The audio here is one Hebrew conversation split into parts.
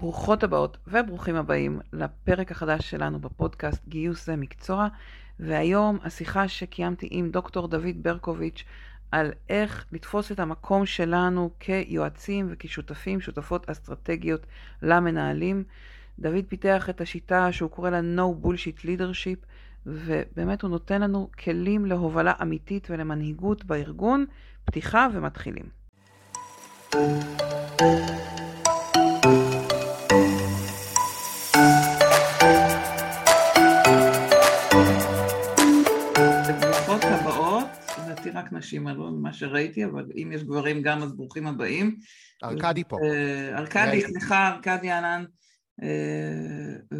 ברוכות הבאות וברוכים הבאים לפרק החדש שלנו בפודקאסט גיוס זה מקצוע, והיום השיחה שקיימתי עם דוקטור דוד ברקוביץ' על איך לתפוס את המקום שלנו כיועצים וכשותפים, שותפות אסטרטגיות למנהלים. דוד פיתח את השיטה שהוא קורא לה No Bullshit Leadership, ובאמת הוא נותן לנו כלים להובלה אמיתית ולמנהיגות בארגון, פתיחה ומתחילים. רק נשים עלו ממה שראיתי, אבל אם יש גברים גם אז ברוכים הבאים. ארכדי פה. אה, ארכדי, סליחה, ארכדי ענן. אה,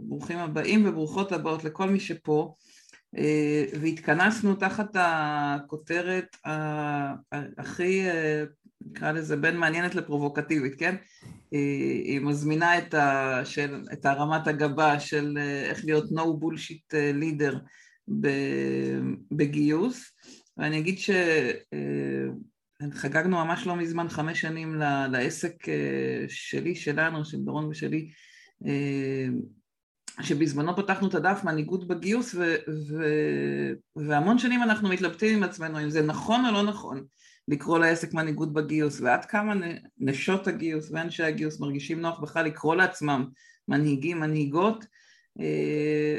וברוכים הבאים וברוכות הבאות לכל מי שפה. אה, והתכנסנו תחת הכותרת הכי, נקרא לזה, בין מעניינת לפרובוקטיבית, כן? היא מזמינה את, ה, של, את הרמת הגבה של איך להיות no bullshit leader בגיוס, ואני אגיד שחגגנו ממש לא מזמן חמש שנים לעסק אה, שלי, שלנו, של דורון ושלי, אה, שבזמנו פתחנו את הדף מנהיגות בגיוס ו, ו, והמון שנים אנחנו מתלבטים עם עצמנו אם זה נכון או לא נכון לקרוא לעסק מנהיגות בגיוס ועד כמה נשות הגיוס ואנשי הגיוס מרגישים נוח בכלל לקרוא לעצמם מנהיגים, מנהיגות אה,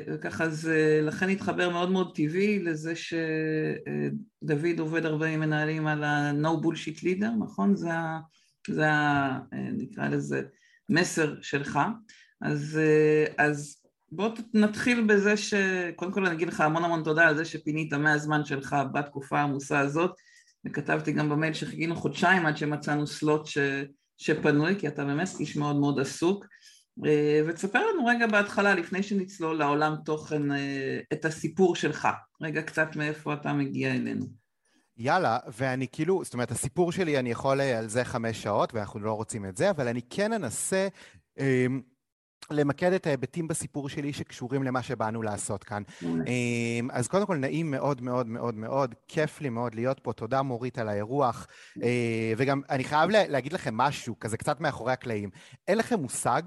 וככה זה, לכן התחבר מאוד מאוד טבעי לזה שדוד עובד הרבה עם מנהלים על ה-No Bullshit Leader, נכון? זה, זה. נקרא לזה מסר שלך. אז, אה, אז בוא נתחיל בזה ש... קודם כל אני אגיד לך המון המון תודה על זה שפינית מהזמן שלך בתקופה העמוסה הזאת, וכתבתי גם במייל שחיכינו חודשיים עד שמצאנו סלוט ש... שפנוי, כי אתה באמת איש מאוד מאוד עסוק. אה, ותספר לנו רגע בהתחלה, לפני שנצלול לעולם תוכן, אה, את הסיפור שלך. רגע קצת מאיפה אתה מגיע אלינו. יאללה, ואני כאילו, זאת אומרת, הסיפור שלי, אני יכול אה, על זה חמש שעות, ואנחנו לא רוצים את זה, אבל אני כן אנסה... למקד את ההיבטים בסיפור שלי שקשורים למה שבאנו לעשות כאן. אמ, אז קודם כל, נעים מאוד מאוד מאוד מאוד, כיף לי מאוד להיות פה, תודה מורית על האירוח. וגם אני חייב להגיד לכם משהו, כזה קצת מאחורי הקלעים. אין לכם מושג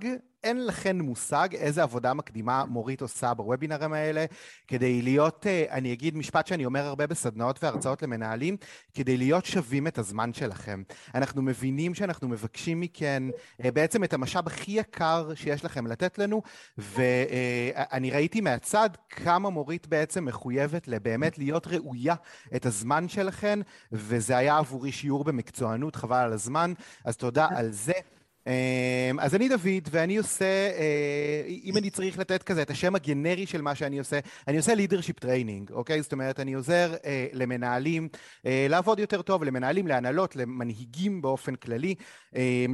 אין לכן מושג איזה עבודה מקדימה מורית עושה בוובינרים האלה, כדי להיות, אה, אני אגיד משפט שאני אומר הרבה בסדנאות והרצאות למנהלים, כדי להיות שווים את הזמן שלכם. אנחנו מבינים שאנחנו מבקשים מכן אה, בעצם את המשאב הכי יקר שיש לכם לתת לנו, ואני ראיתי מהצד כמה מורית בעצם מחויבת לבאמת להיות ראויה את הזמן שלכם, וזה היה עבורי שיעור במקצוענות, חבל על הזמן, אז תודה על זה. אמ, אז אני דוד, ואני עושה, אה, אם אני צריך לתת כזה את השם הגנרי של מה שאני עושה, אני עושה leadership training, אוקיי? זאת אומרת, אני עוזר אה, למנהלים אה, לעבוד יותר טוב, למנהלים, להנהלות, למנהיגים באופן כללי,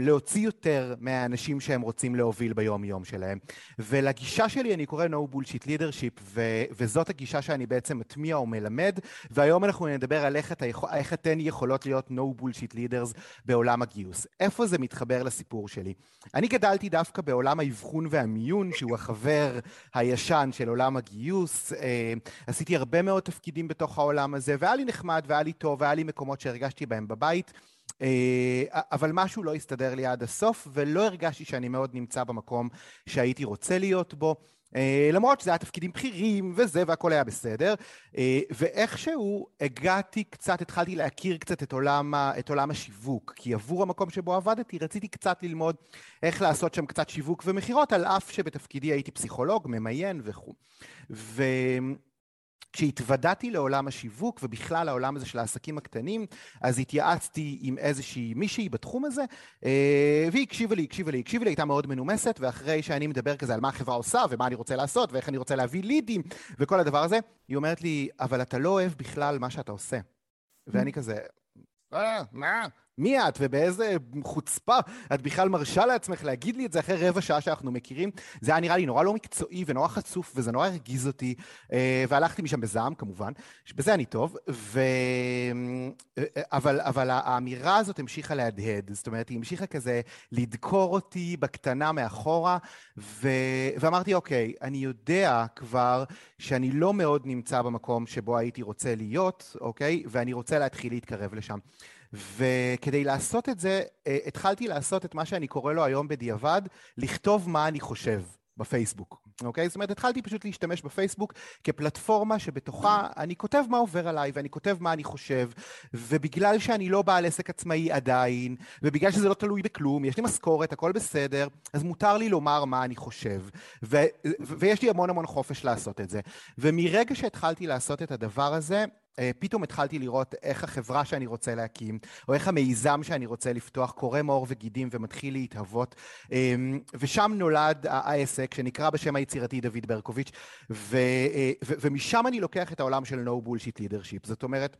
להוציא יותר מהאנשים שהם רוצים להוביל ביום-יום שלהם. ולגישה שלי אני קורא No Bullshit Leadership, ו- וזאת הגישה שאני בעצם מטמיע או מלמד, והיום אנחנו נדבר על איך, היכול, איך אתן יכולות להיות No Bullshit Leaders בעולם הגיוס. איפה זה מתחבר לסיפור? הסיפור שלי. אני גדלתי דווקא בעולם האבחון והמיון, שהוא החבר הישן של עולם הגיוס. אה, עשיתי הרבה מאוד תפקידים בתוך העולם הזה, והיה לי נחמד, והיה לי טוב, והיה לי מקומות שהרגשתי בהם בבית. אה, אבל משהו לא הסתדר לי עד הסוף, ולא הרגשתי שאני מאוד נמצא במקום שהייתי רוצה להיות בו. Uh, למרות שזה היה תפקידים בכירים וזה, והכל היה בסדר. Uh, ואיכשהו הגעתי קצת, התחלתי להכיר קצת את עולם, את עולם השיווק, כי עבור המקום שבו עבדתי רציתי קצת ללמוד איך לעשות שם קצת שיווק ומכירות, על אף שבתפקידי הייתי פסיכולוג, ממיין וכו'. כשהתוודעתי לעולם השיווק ובכלל לעולם הזה של העסקים הקטנים, אז התייעצתי עם איזושהי מישהי בתחום הזה, אה, והיא הקשיבה לי, הקשיבה לי, הקשיבה לי, הייתה מאוד מנומסת, ואחרי שאני מדבר כזה על מה החברה עושה ומה אני רוצה לעשות ואיך אני רוצה להביא לידים וכל הדבר הזה, היא אומרת לי, אבל אתה לא אוהב בכלל מה שאתה עושה. ואני כזה, אה, מה? מי את ובאיזה חוצפה את בכלל מרשה לעצמך להגיד לי את זה אחרי רבע שעה שאנחנו מכירים. זה היה נראה לי נורא לא מקצועי ונורא חצוף וזה נורא הרגיז אותי, אה, והלכתי משם בזעם כמובן, בזה אני טוב, ו... אה, אבל, אבל האמירה הזאת המשיכה להדהד, זאת אומרת, היא המשיכה כזה לדקור אותי בקטנה מאחורה, ו... ואמרתי, אוקיי, אני יודע כבר שאני לא מאוד נמצא במקום שבו הייתי רוצה להיות, אוקיי? ואני רוצה להתחיל להתקרב לשם. וכדי לעשות את זה, אה, התחלתי לעשות את מה שאני קורא לו היום בדיעבד, לכתוב מה אני חושב בפייסבוק. אוקיי? זאת אומרת, התחלתי פשוט להשתמש בפייסבוק כפלטפורמה שבתוכה אני כותב מה עובר עליי ואני כותב מה אני חושב, ובגלל שאני לא בעל עסק עצמאי עדיין, ובגלל שזה לא תלוי בכלום, יש לי משכורת, הכל בסדר, אז מותר לי לומר מה אני חושב, ו- ויש לי המון המון חופש לעשות את זה. ומרגע שהתחלתי לעשות את הדבר הזה, פתאום התחלתי לראות איך החברה שאני רוצה להקים, או איך המיזם שאני רוצה לפתוח קורם עור וגידים ומתחיל להתהוות. אמ, ושם נולד העסק שנקרא בשם היצירתי דוד ברקוביץ', ו, אה, ו, ומשם אני לוקח את העולם של no bullshit leadership. זאת אומרת,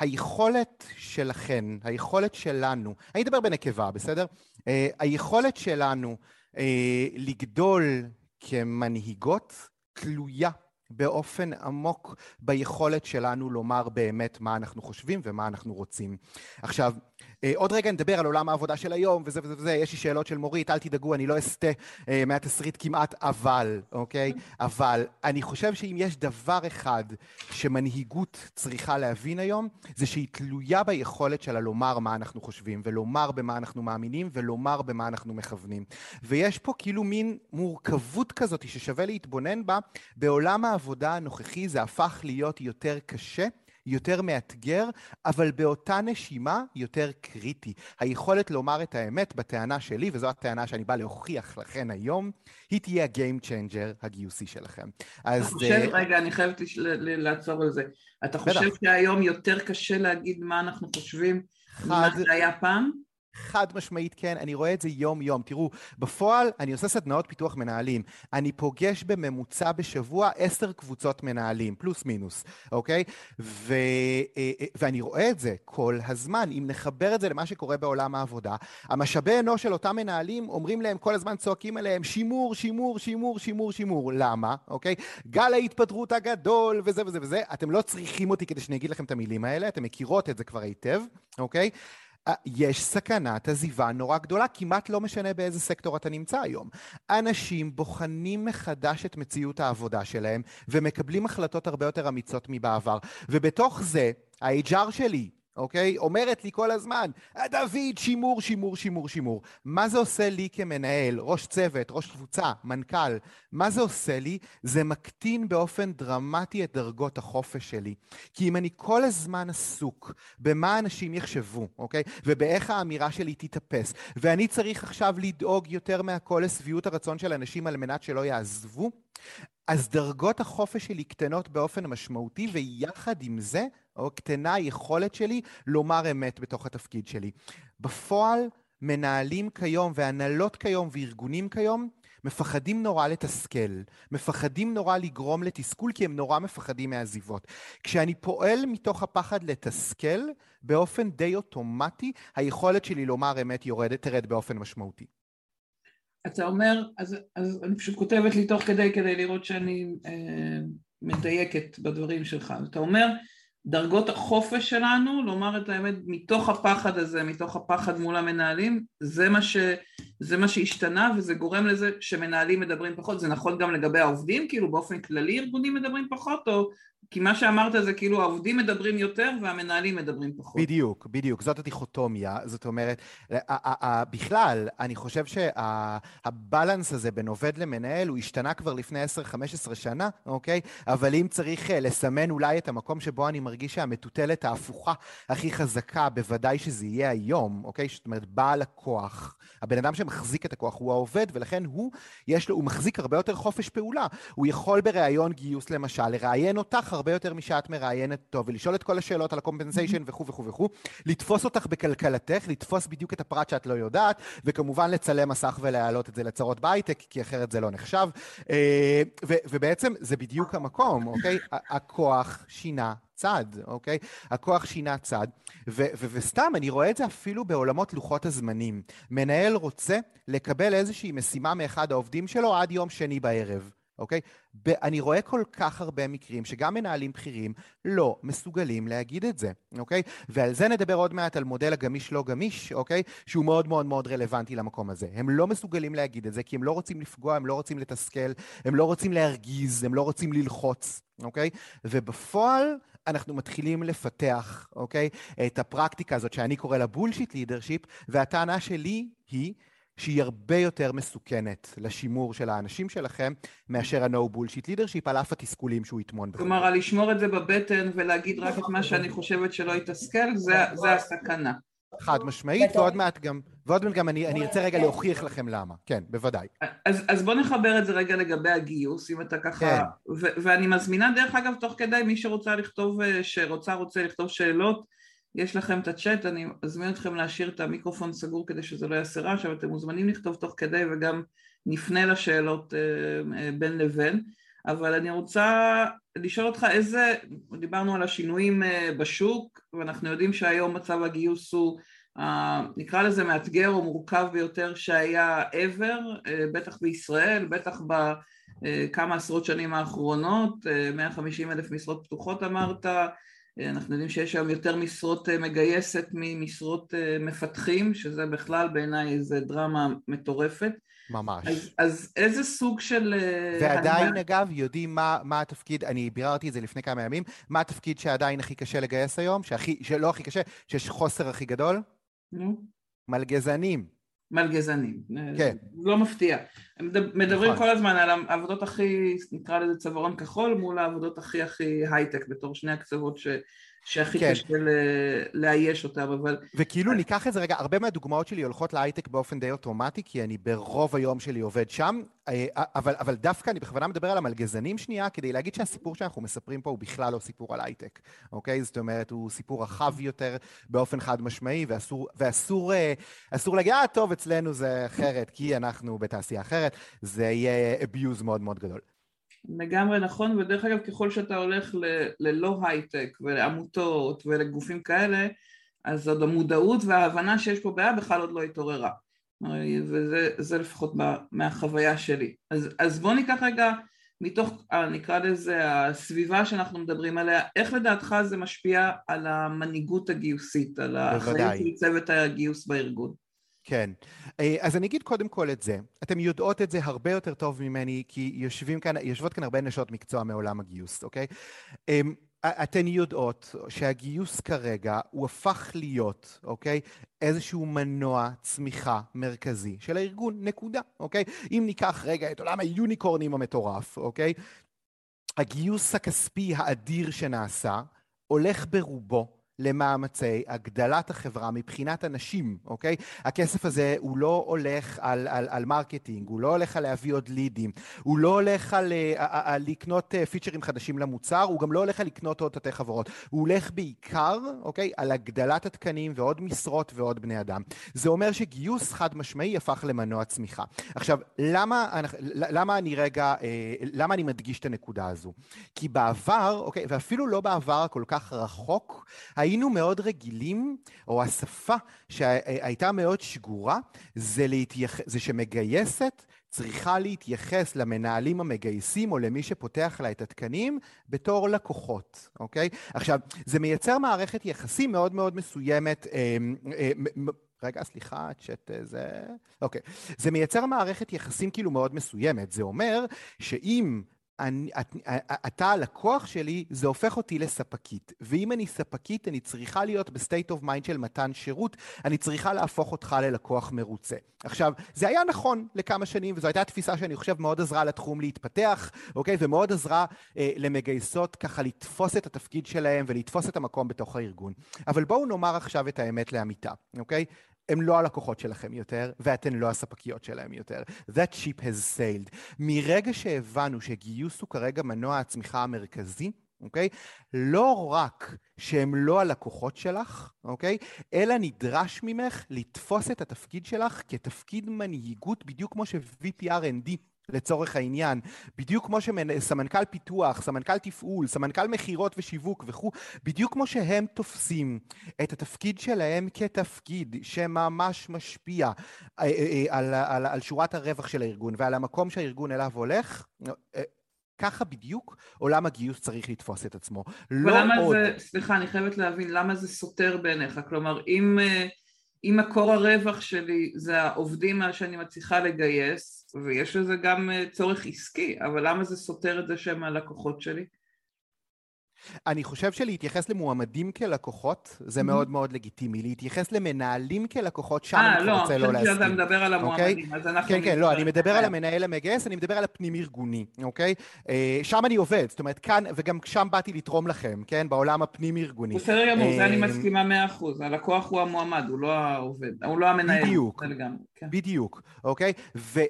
היכולת שלכן, היכולת שלנו, אני אדבר בנקבה, בסדר? אה, היכולת שלנו לגדול כמנהיגות תלויה באופן עמוק ביכולת שלנו לומר באמת מה אנחנו חושבים ומה אנחנו רוצים. עכשיו, עוד רגע נדבר על עולם העבודה של היום וזה וזה וזה, יש לי שאלות של מורית, אל תדאגו, אני לא אסטה אה, מהתסריט כמעט אבל, אוקיי? אבל אני חושב שאם יש דבר אחד שמנהיגות צריכה להבין היום, זה שהיא תלויה ביכולת שלה לומר מה אנחנו חושבים, ולומר במה אנחנו מאמינים, ולומר במה אנחנו מכוונים. ויש פה כאילו מין מורכבות כזאת ששווה להתבונן בה. בעולם העבודה הנוכחי זה הפך להיות יותר קשה. יותר מאתגר, אבל באותה נשימה יותר קריטי. היכולת לומר את האמת בטענה שלי, וזו הטענה שאני בא להוכיח לכן היום, היא תהיה ה-game changer הגיוסי שלכם. אז... אתה חושב, uh... רגע, אני חייבת לעצור על זה. אתה חושב בטח. שהיום יותר קשה להגיד מה אנחנו חושבים חד... ממה זה היה פעם? חד משמעית כן, אני רואה את זה יום-יום. תראו, בפועל אני עושה סדנאות פיתוח מנהלים. אני פוגש בממוצע בשבוע עשר קבוצות מנהלים, פלוס מינוס, אוקיי? ו, אה, אה, ואני רואה את זה כל הזמן. אם נחבר את זה למה שקורה בעולם העבודה, המשאבי אנוש של אותם מנהלים אומרים להם כל הזמן, צועקים עליהם, שימור, שימור, שימור, שימור, שימור. למה? אוקיי? גל ההתפטרות הגדול וזה וזה וזה. אתם לא צריכים אותי כדי שאני אגיד לכם את המילים האלה, אתם מכירות את זה כבר היטב, אוקיי? אה, יש סכנת עזיבה נורא גדולה, כמעט לא משנה באיזה סקטור אתה נמצא היום. אנשים בוחנים מחדש את מציאות העבודה שלהם ומקבלים החלטות הרבה יותר אמיצות מבעבר. ובתוך זה, ה-HR שלי, אוקיי? אומרת לי כל הזמן, דוד, שימור, שימור, שימור, שימור. מה זה עושה לי כמנהל, ראש צוות, ראש קבוצה, מנכ"ל? מה זה עושה לי? זה מקטין באופן דרמטי את דרגות החופש שלי. כי אם אני כל הזמן עסוק במה אנשים יחשבו, אוקיי? ובאיך האמירה שלי תתאפס, ואני צריך עכשיו לדאוג יותר מהכל לשביעות הרצון של אנשים על מנת שלא יעזבו, אז דרגות החופש שלי קטנות באופן משמעותי, ויחד עם זה, או קטנה היכולת שלי לומר אמת בתוך התפקיד שלי. בפועל, מנהלים כיום והנהלות כיום וארגונים כיום מפחדים נורא לתסכל, מפחדים נורא לגרום לתסכול כי הם נורא מפחדים מעזיבות. כשאני פועל מתוך הפחד לתסכל, באופן די אוטומטי, היכולת שלי לומר אמת יורדת, תרד באופן משמעותי. אתה אומר, אז, אז אני פשוט כותבת לי תוך כדי כדי לראות שאני אה, מדייקת בדברים שלך. אתה אומר, דרגות החופש שלנו, לומר את האמת, מתוך הפחד הזה, מתוך הפחד מול המנהלים, זה מה, ש, זה מה שהשתנה וזה גורם לזה שמנהלים מדברים פחות. זה נכון גם לגבי העובדים, כאילו באופן כללי ארגונים מדברים פחות, או כי מה שאמרת זה כאילו העובדים מדברים יותר והמנהלים מדברים פחות. בדיוק, בדיוק, זאת הדיכוטומיה, זאת אומרת, בכלל, אני חושב שהבלנס הזה בין עובד למנהל הוא השתנה כבר לפני 10-15 שנה, אוקיי? אבל אם צריך אה, לסמן אולי את המקום שבו אני מרגיש שהמטוטלת ההפוכה הכי חזקה, בוודאי שזה יהיה היום, אוקיי? זאת אומרת, בעל הכוח, הבן אדם שמחזיק את הכוח הוא העובד, ולכן הוא, יש לו, הוא מחזיק הרבה יותר חופש פעולה. הוא יכול בראיון גיוס למשל, לראיין אותך הרבה יותר משאת מראיינת אותו, ולשאול את כל השאלות על הקומפנסיישן וכו' וכו' וכו', לתפוס אותך בכלכלתך, לתפוס בדיוק את הפרט שאת לא יודעת, וכמובן לצלם מסך ולהעלות את זה לצרות בהייטק, כי אחרת זה לא נחשב. אה, ובעצם זה בדיוק המקום, אוקיי? הכוח שינה צד, אוקיי? הכוח שינה צד. וסתם, אני רואה את זה אפילו בעולמות לוחות הזמנים. מנהל רוצה לקבל איזושהי משימה מאחד העובדים שלו עד יום שני בערב. אוקיי? אני רואה כל כך הרבה מקרים שגם מנהלים בכירים לא מסוגלים להגיד את זה, אוקיי? ועל זה נדבר עוד מעט על מודל הגמיש לא גמיש, אוקיי? שהוא מאוד מאוד מאוד רלוונטי למקום הזה. הם לא מסוגלים להגיד את זה כי הם לא רוצים לפגוע, הם לא רוצים לתסכל, הם לא רוצים להרגיז, הם לא רוצים ללחוץ, אוקיי? ובפועל אנחנו מתחילים לפתח, אוקיי? את הפרקטיקה הזאת שאני קורא לה בולשיט לידרשיפ, והטענה שלי היא שהיא הרבה יותר מסוכנת לשימור של האנשים שלכם מאשר ה-No Bullshit Leadership, על אף התסכולים שהוא יטמון בכלל. כלומר, לשמור את זה בבטן ולהגיד רק את מה שאני חושבת שלא יתסכל, זה, זה הסכנה. חד משמעית, ועוד מעט גם, ועוד מעט גם אני, אני ארצה רגע להוכיח לכם למה. כן, בוודאי. אז, אז בוא נחבר את זה רגע לגבי הגיוס, אם אתה ככה... כן. ו- ואני מזמינה, דרך אגב, תוך כדי, מי שרוצה לכתוב, אה, שרוצה, רוצה לכתוב שאלות, יש לכם את הצ'אט, אני אזמין אתכם להשאיר את המיקרופון סגור כדי שזה לא יעשה רעש, אבל אתם מוזמנים לכתוב תוך כדי וגם נפנה לשאלות אה, אה, בין לבין. אבל אני רוצה לשאול אותך איזה, דיברנו על השינויים אה, בשוק ואנחנו יודעים שהיום מצב הגיוס הוא נקרא לזה מאתגר או מורכב ביותר שהיה ever, בטח בישראל, בטח בכמה עשרות שנים האחרונות, 150 אלף משרות פתוחות אמרת, אנחנו יודעים שיש היום יותר משרות מגייסת ממשרות מפתחים, שזה בכלל בעיניי איזה דרמה מטורפת. ממש. אז, אז איזה סוג של... אה, ועדיין, אגב, יודעים מה, מה התפקיד, אני ביררתי את זה לפני כמה ימים, מה התפקיד שעדיין הכי קשה לגייס היום, שהכי, שלא הכי קשה, שיש חוסר הכי גדול? נו. מלגזנים. מלגזנים. כן. לא מפתיע. מדברים נכון. כל הזמן על העבודות הכי, נקרא לזה צווארון כחול, מול העבודות הכי הכי הייטק, בתור שני הקצוות ש... שהכי כן. קשה לאייש אותם, אבל... וכאילו ניקח את זה רגע, הרבה מהדוגמאות שלי הולכות להייטק באופן די אוטומטי, כי אני ברוב היום שלי עובד שם, אה, אבל, אבל דווקא אני בכוונה מדבר על המלגזנים שנייה, כדי להגיד שהסיפור שאנחנו מספרים פה הוא בכלל לא סיפור על הייטק, אוקיי? זאת אומרת, הוא סיפור רחב יותר באופן חד משמעי, ואסור, ואסור אה, אסור להגיד, אה, טוב, אצלנו זה אחרת, כי אנחנו בתעשייה אחרת, זה יהיה abuse מאוד מאוד גדול. לגמרי נכון, ודרך אגב ככל שאתה הולך ל- ללא הייטק ולעמותות ולגופים כאלה, אז עוד המודעות וההבנה שיש פה בעיה בכלל עוד לא התעוררה. וזה לפחות מהחוויה שלי. אז, אז בוא ניקח רגע מתוך, נקרא לזה, הסביבה שאנחנו מדברים עליה, איך לדעתך זה משפיע על המנהיגות הגיוסית, על האחריות של צוות הגיוס בארגון? כן. אה, אז אני אגיד קודם כל את זה. אתם יודעות את זה הרבה יותר טוב ממני, כי יושבים כאן, יושבות כאן הרבה נשות מקצוע מעולם הגיוס, אוקיי? אמ, אתן יודעות שהגיוס כרגע הוא הפך להיות, אוקיי? איזשהו מנוע צמיחה מרכזי של הארגון, נקודה, אוקיי? אם ניקח רגע את עולם היוניקורנים המטורף, אוקיי? הגיוס הכספי האדיר שנעשה הולך ברובו למאמצי הגדלת החברה מבחינת אנשים, אוקיי? הכסף הזה הוא לא הולך על, על, על marketing, הוא לא הולך על להביא עוד לידים, הוא לא הולך על, על, אה, על, לקנות אה, פיצ'רים חדשים למוצר, הוא גם לא הולך על לקנות עוד תתי חברות, הוא הולך בעיקר, אוקיי? על הגדלת התקנים ועוד משרות ועוד בני אדם. זה אומר שגיוס חד משמעי הפך למנוע צמיחה. עכשיו, למה, למה אני רגע, אה, למה אני מדגיש את הנקודה הזו? כי בעבר, אוקיי, ואפילו לא בעבר הכל כך רחוק, היינו מאוד רגילים, או השפה שהייתה מאוד שגורה, זה, להתייח... זה שמגייסת צריכה להתייחס למנהלים המגייסים או למי שפותח לה את התקנים בתור לקוחות, אוקיי? עכשיו, זה מייצר מערכת יחסים מאוד מאוד מסוימת. אה, אה, רגע, סליחה, צ'אט זה... אוקיי. זה מייצר מערכת יחסים כאילו מאוד מסוימת. זה אומר שאם אני, את, אתה הלקוח שלי, זה הופך אותי לספקית. ואם אני ספקית, אני צריכה להיות ב state of mind של מתן שירות, אני צריכה להפוך אותך ללקוח מרוצה. עכשיו, זה היה נכון לכמה שנים, וזו הייתה תפיסה שאני חושב מאוד עזרה לתחום להתפתח, אוקיי? ומאוד עזרה אה, למגייסות ככה לתפוס את התפקיד שלהם ולתפוס את המקום בתוך הארגון. אבל בואו נאמר עכשיו את האמת לאמיתה, אוקיי? הם לא הלקוחות שלכם יותר, ואתן לא הספקיות שלהם יותר. That ship has sailed. מרגע שהבנו שגיוס הוא כרגע מנוע הצמיחה המרכזי, אוקיי? לא רק שהם לא הלקוחות שלך, אוקיי? אלא נדרש ממך לתפוס את התפקיד שלך כתפקיד מנהיגות, בדיוק כמו ש-VP R&D לצורך העניין. בדיוק כמו שסמנכ"ל פיתוח, סמנכ"ל תפעול, סמנכ"ל מכירות ושיווק וכו', בדיוק כמו שהם תופסים את התפקיד שלהם כתפקיד שממש משפיע אה, אה, אה, על, על, על שורת הרווח של הארגון ועל המקום שהארגון אליו הולך, ככה בדיוק עולם הגיוס צריך לתפוס את עצמו. לא עוד... זה, סליחה, אני חייבת להבין, למה זה סותר בעיניך? כלומר, אם, אם מקור הרווח שלי זה העובדים שאני מצליחה לגייס, ויש לזה גם אה, צורך עסקי, אבל למה זה סותר את זה שהם הלקוחות שלי? אני חושב שלהתייחס למועמדים כלקוחות זה מאוד מאוד לגיטימי. להתייחס למנהלים כלקוחות, שם אני לא, רוצה לא להסכים. אה, לא, שאתה מדבר על המועמדים, אז אנחנו... כן, כן, לא, אני מדבר על המנהל המגייס, אני מדבר על הפנים-ארגוני, אוקיי? אה, שם אני עובד, זאת אומרת, כאן, וגם שם באתי לתרום לכם, כן? בעולם הפנים-ארגוני. בסדר גמור, זה אני מסכימה מאה אחוז. הלקוח הוא המועמד, הוא לא העובד, הוא לא המנהל. בדיוק, כן. בדיוק, אוקיי?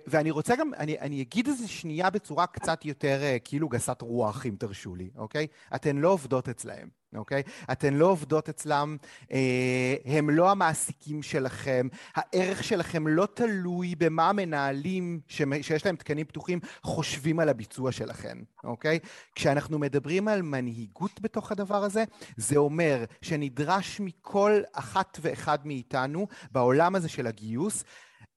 ואני רוצה גם, אני אגיד איזה שנייה בצורה קצת יותר כאילו גסת רוח, אם תרשו לי, אוקיי? אתן לא עובדות אצלהם, אוקיי? אתן לא עובדות אצלם, אה, הם לא המעסיקים שלכם, הערך שלכם לא תלוי במה המנהלים שיש להם תקנים פתוחים חושבים על הביצוע שלכם, אוקיי? כשאנחנו מדברים על מנהיגות בתוך הדבר הזה, זה אומר שנדרש מכל אחת ואחד מאיתנו בעולם הזה של הגיוס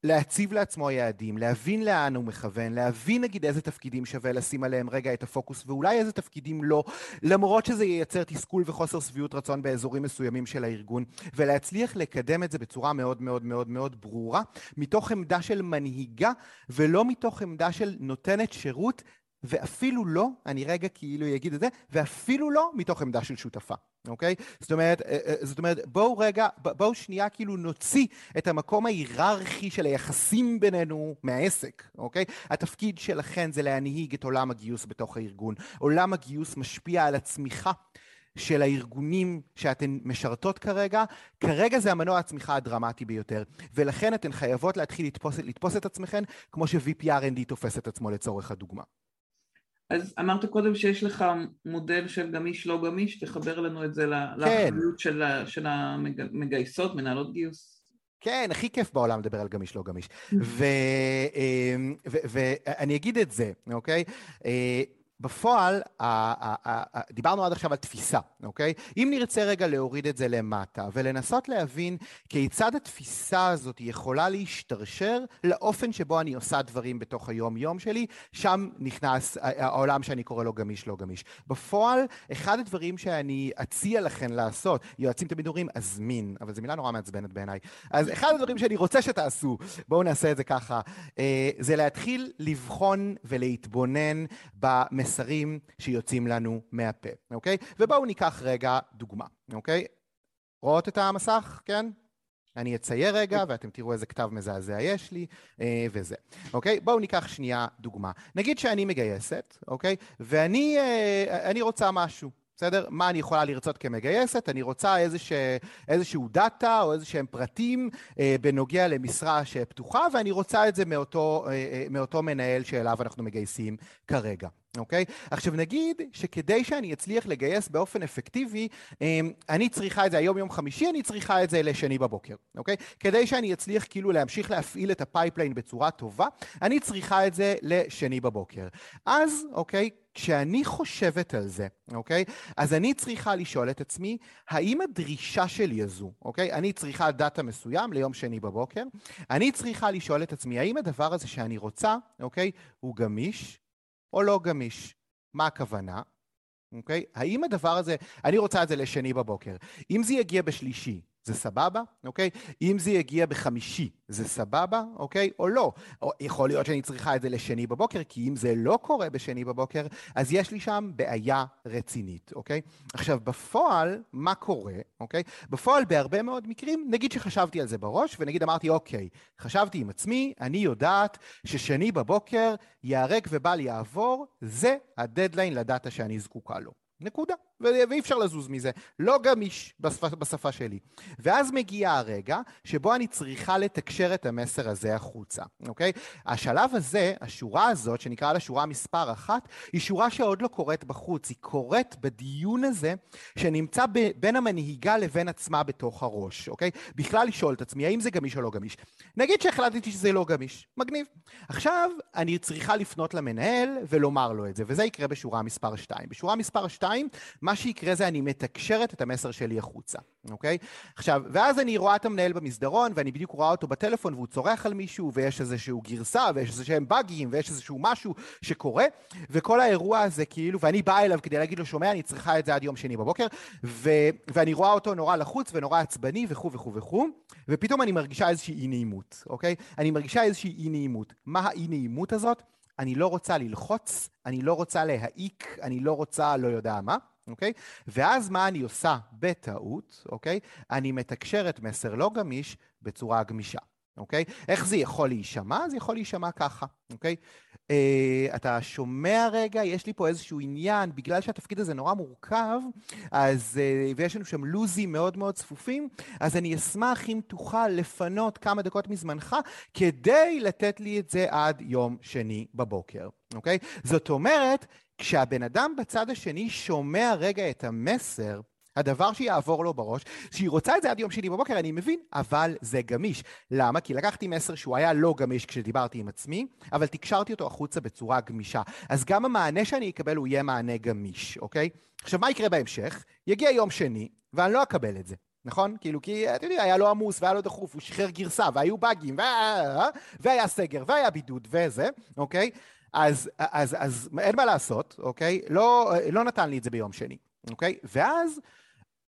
להציב לעצמו יעדים, להבין לאן הוא מכוון, להבין נגיד איזה תפקידים שווה לשים עליהם רגע את הפוקוס ואולי איזה תפקידים לא, למרות שזה ייצר תסכול וחוסר שביעות רצון באזורים מסוימים של הארגון, ולהצליח לקדם את זה בצורה מאוד מאוד מאוד מאוד ברורה, מתוך עמדה של מנהיגה ולא מתוך עמדה של נותנת שירות ואפילו לא, אני רגע כאילו אגיד את זה, ואפילו לא מתוך עמדה של שותפה, אוקיי? זאת אומרת, אה, אה, זאת אומרת, בואו רגע, בואו שנייה כאילו נוציא את המקום ההיררכי של היחסים בינינו מהעסק, אוקיי? התפקיד שלכן זה להנהיג את עולם הגיוס בתוך הארגון. עולם הגיוס משפיע על הצמיחה. של הארגונים שאתן משרתות כרגע, כרגע זה המנוע הצמיחה הדרמטי ביותר, ולכן אתן חייבות להתחיל לתפוס, לתפוס את עצמכן כמו ש-VPRND תופס את עצמו לצורך הדוגמה. אז אמרת קודם שיש לך מודל של גמיש לא גמיש, תחבר לנו את זה כן. לאחריות של, של המגייסות, מנהלות גיוס. כן, הכי כיף בעולם לדבר על גמיש לא גמיש. ואני אגיד את זה, אוקיי? בפועל, דיברנו עד עכשיו על תפיסה, אוקיי? אם נרצה רגע להוריד את זה למטה ולנסות להבין כיצד התפיסה הזאת יכולה להשתרשר לאופן שבו אני עושה דברים בתוך היום-יום שלי, שם נכנס העולם שאני קורא לו גמיש לא גמיש. בפועל, אחד הדברים שאני אציע לכם לעשות, יועצים תמיד אומרים, הזמין, אבל זו מילה נורא מעצבנת בעיניי, אז אחד הדברים שאני רוצה שתעשו, בואו נעשה את זה ככה, אה, זה להתחיל לבחון ולהתבונן במס... המסרים שיוצאים לנו מהפה, אוקיי? ובואו ניקח רגע דוגמה, אוקיי? רואות את המסך, כן? אני אצייר רגע ואתם תראו איזה כתב מזעזע יש לי אה, וזה, אוקיי? בואו ניקח שנייה דוגמה. נגיד שאני מגייסת, אוקיי? ואני אה, רוצה משהו, בסדר? מה אני יכולה לרצות כמגייסת? אני רוצה איזוש, איזשהו דאטה או איזה שהם פרטים אה, בנוגע למשרה שפתוחה, ואני רוצה את זה מאותו, אה, אה, מאותו מנהל שאליו אנחנו מגייסים כרגע. אוקיי? עכשיו נגיד שכדי שאני אצליח לגייס באופן אפקטיבי, אמ, אני צריכה את זה, היום יום חמישי, אני צריכה את זה לשני בבוקר, אוקיי? כדי שאני אצליח כאילו להמשיך להפעיל את ה pipeline בצורה טובה, אני צריכה את זה לשני בבוקר. אז, אוקיי, כשאני חושבת על זה, אוקיי? אז אני צריכה לשאול את עצמי, האם הדרישה שלי הזו, אוקיי? אני צריכה דאטה מסוים ליום שני בבוקר, אני צריכה לשאול את עצמי, האם הדבר הזה שאני רוצה, אוקיי, הוא גמיש, או לא גמיש. מה הכוונה? אוקיי? האם הדבר הזה, אני רוצה את זה לשני בבוקר. אם זה יגיע בשלישי, זה סבבה, אוקיי? אם זה יגיע בחמישי, זה סבבה, אוקיי? או לא. או יכול להיות שאני צריכה את זה לשני בבוקר, כי אם זה לא קורה בשני בבוקר, אז יש לי שם בעיה רצינית, אוקיי? עכשיו, בפועל, מה קורה, אוקיי? בפועל, בהרבה מאוד מקרים, נגיד שחשבתי על זה בראש, ונגיד אמרתי, אוקיי, חשבתי עם עצמי, אני יודעת ששני בבוקר ייהרג ובל יעבור, זה הדדליין לדאטה שאני זקוקה לו. נקודה. ואי אפשר לזוז מזה. לא גמיש בשפה, בשפה שלי. ואז מגיע הרגע שבו אני צריכה לתקשר את המסר הזה החוצה, אוקיי? השלב הזה, השורה הזאת, שנקרא לה שורה מספר אחת, היא שורה שעוד לא קורית בחוץ, היא קורית בדיון הזה שנמצא ב, בין המנהיגה לבין עצמה בתוך הראש, אוקיי? בכלל לשאול את עצמי, האם זה גמיש או לא גמיש. נגיד שהחלטתי שזה לא גמיש, מגניב. עכשיו אני צריכה לפנות למנהל ולומר לו את זה, וזה יקרה בשורה מספר 2. בשורה מספר 2, מה מה שיקרה זה אני מתקשרת את המסר שלי החוצה, אוקיי? עכשיו, ואז אני רואה את המנהל במסדרון, ואני בדיוק רואה אותו בטלפון, והוא צורח על מישהו, ויש איזשהו גרסה, ויש איזה שהם באגים, ויש איזשהו משהו שקורה, וכל האירוע הזה כאילו, ואני באה אליו כדי להגיד לו, שומע, אני צריכה את זה עד יום שני בבוקר, ו, ואני רואה אותו נורא לחוץ ונורא עצבני וכו' וכו' וכו', ופתאום אני מרגישה איזושהי אי נעימות, אוקיי? אני מרגישה איזושהי אי? אני לא רוצה ללחוץ, אני לא רוצה להעיק, אני לא רוצה לא יודע מה, אוקיי? ואז מה אני עושה בטעות, אוקיי? אני מתקשרת מסר לא גמיש בצורה גמישה. אוקיי? איך זה יכול להישמע? זה יכול להישמע ככה, אוקיי? Uh, אתה שומע רגע, יש לי פה איזשהו עניין, בגלל שהתפקיד הזה נורא מורכב, אז, uh, ויש לנו שם לוזים מאוד מאוד צפופים, אז אני אשמח אם תוכל לפנות כמה דקות מזמנך כדי לתת לי את זה עד יום שני בבוקר, אוקיי? זאת אומרת, כשהבן אדם בצד השני שומע רגע את המסר, הדבר שיעבור לו בראש, שהיא רוצה את זה עד יום שני בבוקר, אני מבין, אבל זה גמיש. למה? כי לקחתי מסר שהוא היה לא גמיש כשדיברתי עם עצמי, אבל תקשרתי אותו החוצה בצורה גמישה. אז גם המענה שאני אקבל הוא יהיה מענה גמיש, אוקיי? עכשיו, מה יקרה בהמשך? יגיע יום שני, ואני לא אקבל את זה. נכון? כאילו, כי אתה יודע, היה לו עמוס והיה לו דחוף, הוא שחרר גרסה, והיו באגים, והיה, והיה סגר, והיה בידוד, וזה, אוקיי? אז, אז, אז אין מה לעשות, אוקיי? לא, לא נתן לי את זה ביום שני, אוקיי? ואז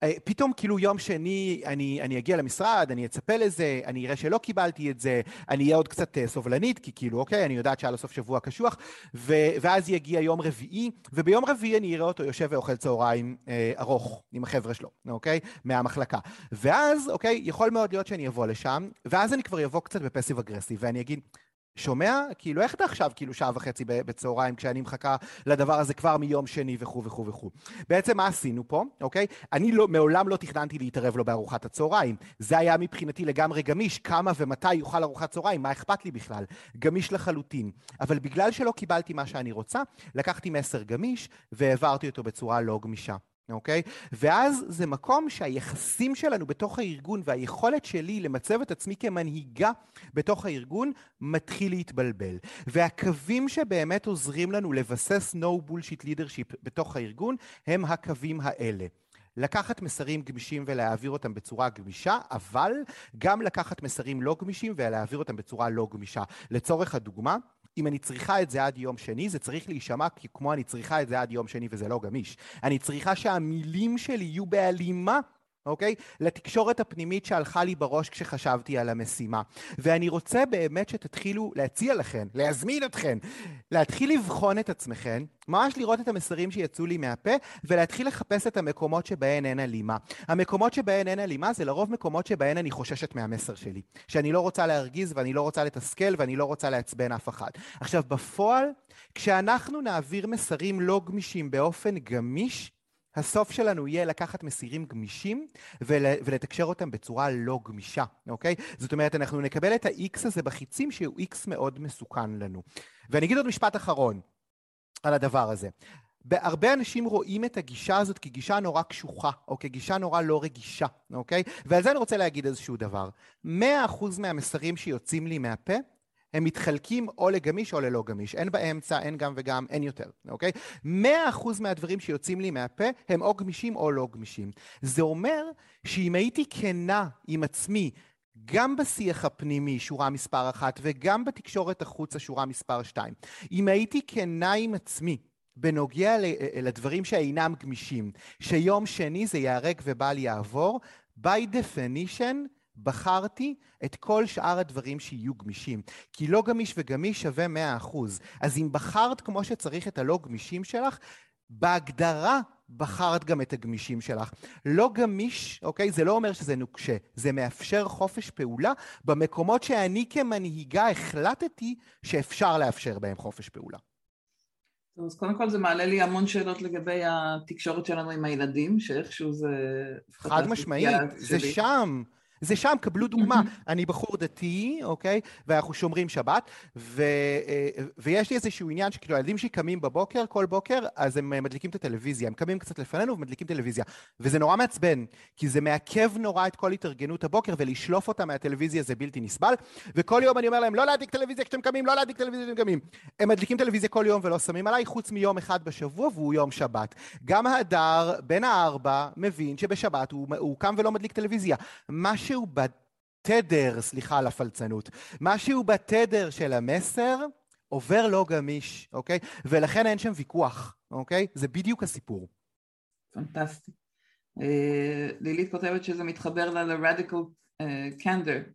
אה, פתאום כאילו יום שני אני, אני אגיע למשרד, אני אצפה לזה, אני אראה שלא קיבלתי את זה, אני אהיה עוד קצת אה, סובלנית, כי כאילו, אוקיי, אני יודעת שהיה לו סוף שבוע קשוח, ו, ואז יגיע יום רביעי, וביום רביעי אני אראה אותו יושב ואוכל צהריים אה, ארוך עם החבר'ה שלו, אוקיי? מהמחלקה. ואז, אוקיי, יכול מאוד להיות שאני אבוא לשם, ואז אני כבר אבוא קצת בפסיב אגרסיב, ואני אגיד, שומע? כאילו, איך אתה עכשיו כאילו שעה וחצי בצהריים כשאני מחכה לדבר הזה כבר מיום שני וכו' וכו' וכו'. בעצם מה עשינו פה, אוקיי? אני לא, מעולם לא תכננתי להתערב לו בארוחת הצהריים. זה היה מבחינתי לגמרי גמיש, כמה ומתי יאכל ארוחת צהריים, מה אכפת לי בכלל? גמיש לחלוטין. אבל בגלל שלא קיבלתי מה שאני רוצה, לקחתי מסר גמיש והעברתי אותו בצורה לא גמישה. אוקיי? ואז זה מקום שהיחסים שלנו בתוך הארגון והיכולת שלי למצב את עצמי כמנהיגה בתוך הארגון מתחיל להתבלבל. והקווים שבאמת עוזרים לנו לבסס no bullshit leadership בתוך הארגון הם הקווים האלה. לקחת מסרים גמישים ולהעביר אותם בצורה גמישה, אבל גם לקחת מסרים לא גמישים ולהעביר אותם בצורה לא גמישה. לצורך הדוגמה, אם אני צריכה את זה עד יום שני, זה צריך להישמע כמו אני צריכה את זה עד יום שני וזה לא גמיש. אני צריכה שהמילים שלי יהיו בהלימה אוקיי? לתקשורת הפנימית שהלכה לי בראש כשחשבתי על המשימה. ואני רוצה באמת שתתחילו להציע לכן, להזמין אתכן, להתחיל לבחון את עצמכן, ממש לראות את המסרים שיצאו לי מהפה, ולהתחיל לחפש את המקומות שבהן אין הלימה. המקומות שבהן אין הלימה זה לרוב מקומות שבהן אני חוששת מהמסר שלי. שאני לא רוצה להרגיז ואני לא רוצה לתסכל ואני לא רוצה לעצבן אף אחד. עכשיו, בפועל, כשאנחנו נעביר מסרים לא גמישים באופן גמיש, הסוף שלנו יהיה לקחת מסירים גמישים ול, ולתקשר אותם בצורה לא גמישה, אוקיי? זאת אומרת, אנחנו נקבל את ה-X הזה בחיצים שהוא X מאוד מסוכן לנו. ואני אגיד עוד משפט אחרון על הדבר הזה. הרבה אנשים רואים את הגישה הזאת כגישה נורא קשוחה, או כגישה נורא לא רגישה, אוקיי? ועל זה אני רוצה להגיד איזשהו דבר. 100% מהמסרים שיוצאים לי מהפה הם מתחלקים או לגמיש או ללא גמיש. אין באמצע, אין גם וגם, אין יותר, אוקיי? מאה אחוז מהדברים שיוצאים לי מהפה הם או גמישים או לא גמישים. זה אומר שאם הייתי כנה עם עצמי גם בשיח הפנימי, שורה מספר אחת, וגם בתקשורת החוצה, שורה מספר שתיים, אם הייתי כנה עם עצמי בנוגע לדברים שאינם גמישים, שיום שני זה ייהרג ובל יעבור, by definition בחרתי את כל שאר הדברים שיהיו גמישים. כי לא גמיש וגמיש שווה 100%. אז אם בחרת כמו שצריך את הלא גמישים שלך, בהגדרה בחרת גם את הגמישים שלך. לא גמיש, אוקיי? זה לא אומר שזה נוקשה, זה מאפשר חופש פעולה במקומות שאני כמנהיגה החלטתי שאפשר לאפשר בהם חופש פעולה. טוב, אז קודם כל זה מעלה לי המון שאלות לגבי התקשורת שלנו עם הילדים, שאיכשהו זה... חד משמעית, זה שם. זה שם, קבלו דוגמה. אני בחור דתי, אוקיי? ואנחנו שומרים שבת, ו, אה, ויש לי איזשהו עניין שכאילו הילדים שלי קמים בבוקר, כל בוקר, אז הם מדליקים את הטלוויזיה. הם קמים קצת לפנינו ומדליקים טלוויזיה. וזה נורא מעצבן, כי זה מעכב נורא את כל התארגנות הבוקר, ולשלוף אותה מהטלוויזיה זה בלתי נסבל. וכל יום אני אומר להם, לא להדליק טלוויזיה כשאתם קמים, לא להדליק טלוויזיה כשאתם קמים. הם מדליקים טלוויזיה כל יום ולא שמים עליי, חוץ מיום אחד בשבוע, והוא יום שבת. גם ההדר, בן הארבע, מבין שבשבת הוא, הוא קם ולא מדליק טלוויזיה. מה משהו בתדר, סליחה על הפלצנות, משהו בתדר של המסר עובר לא גמיש, אוקיי? ולכן אין שם ויכוח, אוקיי? זה בדיוק הסיפור. פנטסטי. Uh, לילית כותבת שזה מתחבר לה ל-radical uh, candor.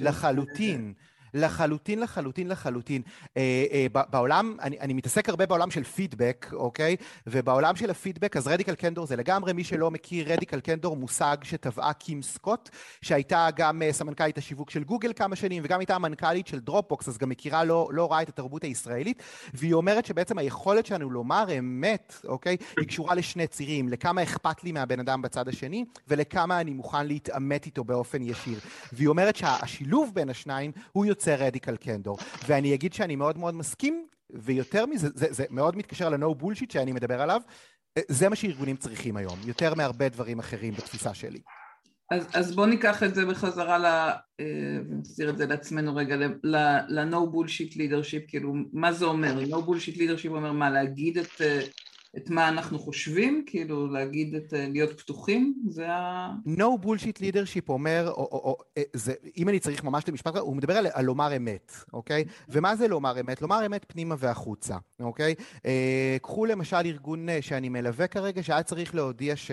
לחלוטין. לחלוטין, לחלוטין, לחלוטין. אה, אה, בעולם, אני, אני מתעסק הרבה בעולם של פידבק, אוקיי? ובעולם של הפידבק, אז רדיקל קנדור זה לגמרי, מי שלא מכיר, רדיקל קנדור מושג שטבעה קים סקוט, שהייתה גם אה, סמנכ"לית השיווק של גוגל כמה שנים, וגם הייתה המנכ"לית של Dropbox, אז גם מכירה לא, לא רע את התרבות הישראלית, והיא אומרת שבעצם היכולת שלנו לומר אמת, אוקיי? היא קשורה לשני צירים, לכמה אכפת לי מהבן אדם בצד השני, ולכמה אני מוכן להתעמת איתו באופן ישיר. והיא אומרת שהשילוב בין השניים הוא יוצר radical candor. ואני אגיד שאני מאוד מאוד מסכים, ויותר מזה, זה, זה מאוד מתקשר ל no bullshit שאני מדבר עליו, זה מה שארגונים צריכים היום, יותר מהרבה דברים אחרים בתפיסה שלי. אז, אז בואו ניקח את זה בחזרה, ל, אה, ונסיר את זה לעצמנו רגע, ל-no bullshit leadership, כאילו, מה זה אומר? no bullshit leadership אומר מה, להגיד את... אה, את מה אנחנו חושבים, כאילו להגיד את, אה, להיות פתוחים, זה ה... No bullshit leadership אומר, או, או, או, אה, זה, אם אני צריך ממש למשפט, הוא מדבר על, על לומר אמת, אוקיי? ומה זה לומר אמת? לומר אמת פנימה והחוצה, אוקיי? אה, קחו למשל ארגון אה, שאני מלווה כרגע, שהיה צריך להודיע ש,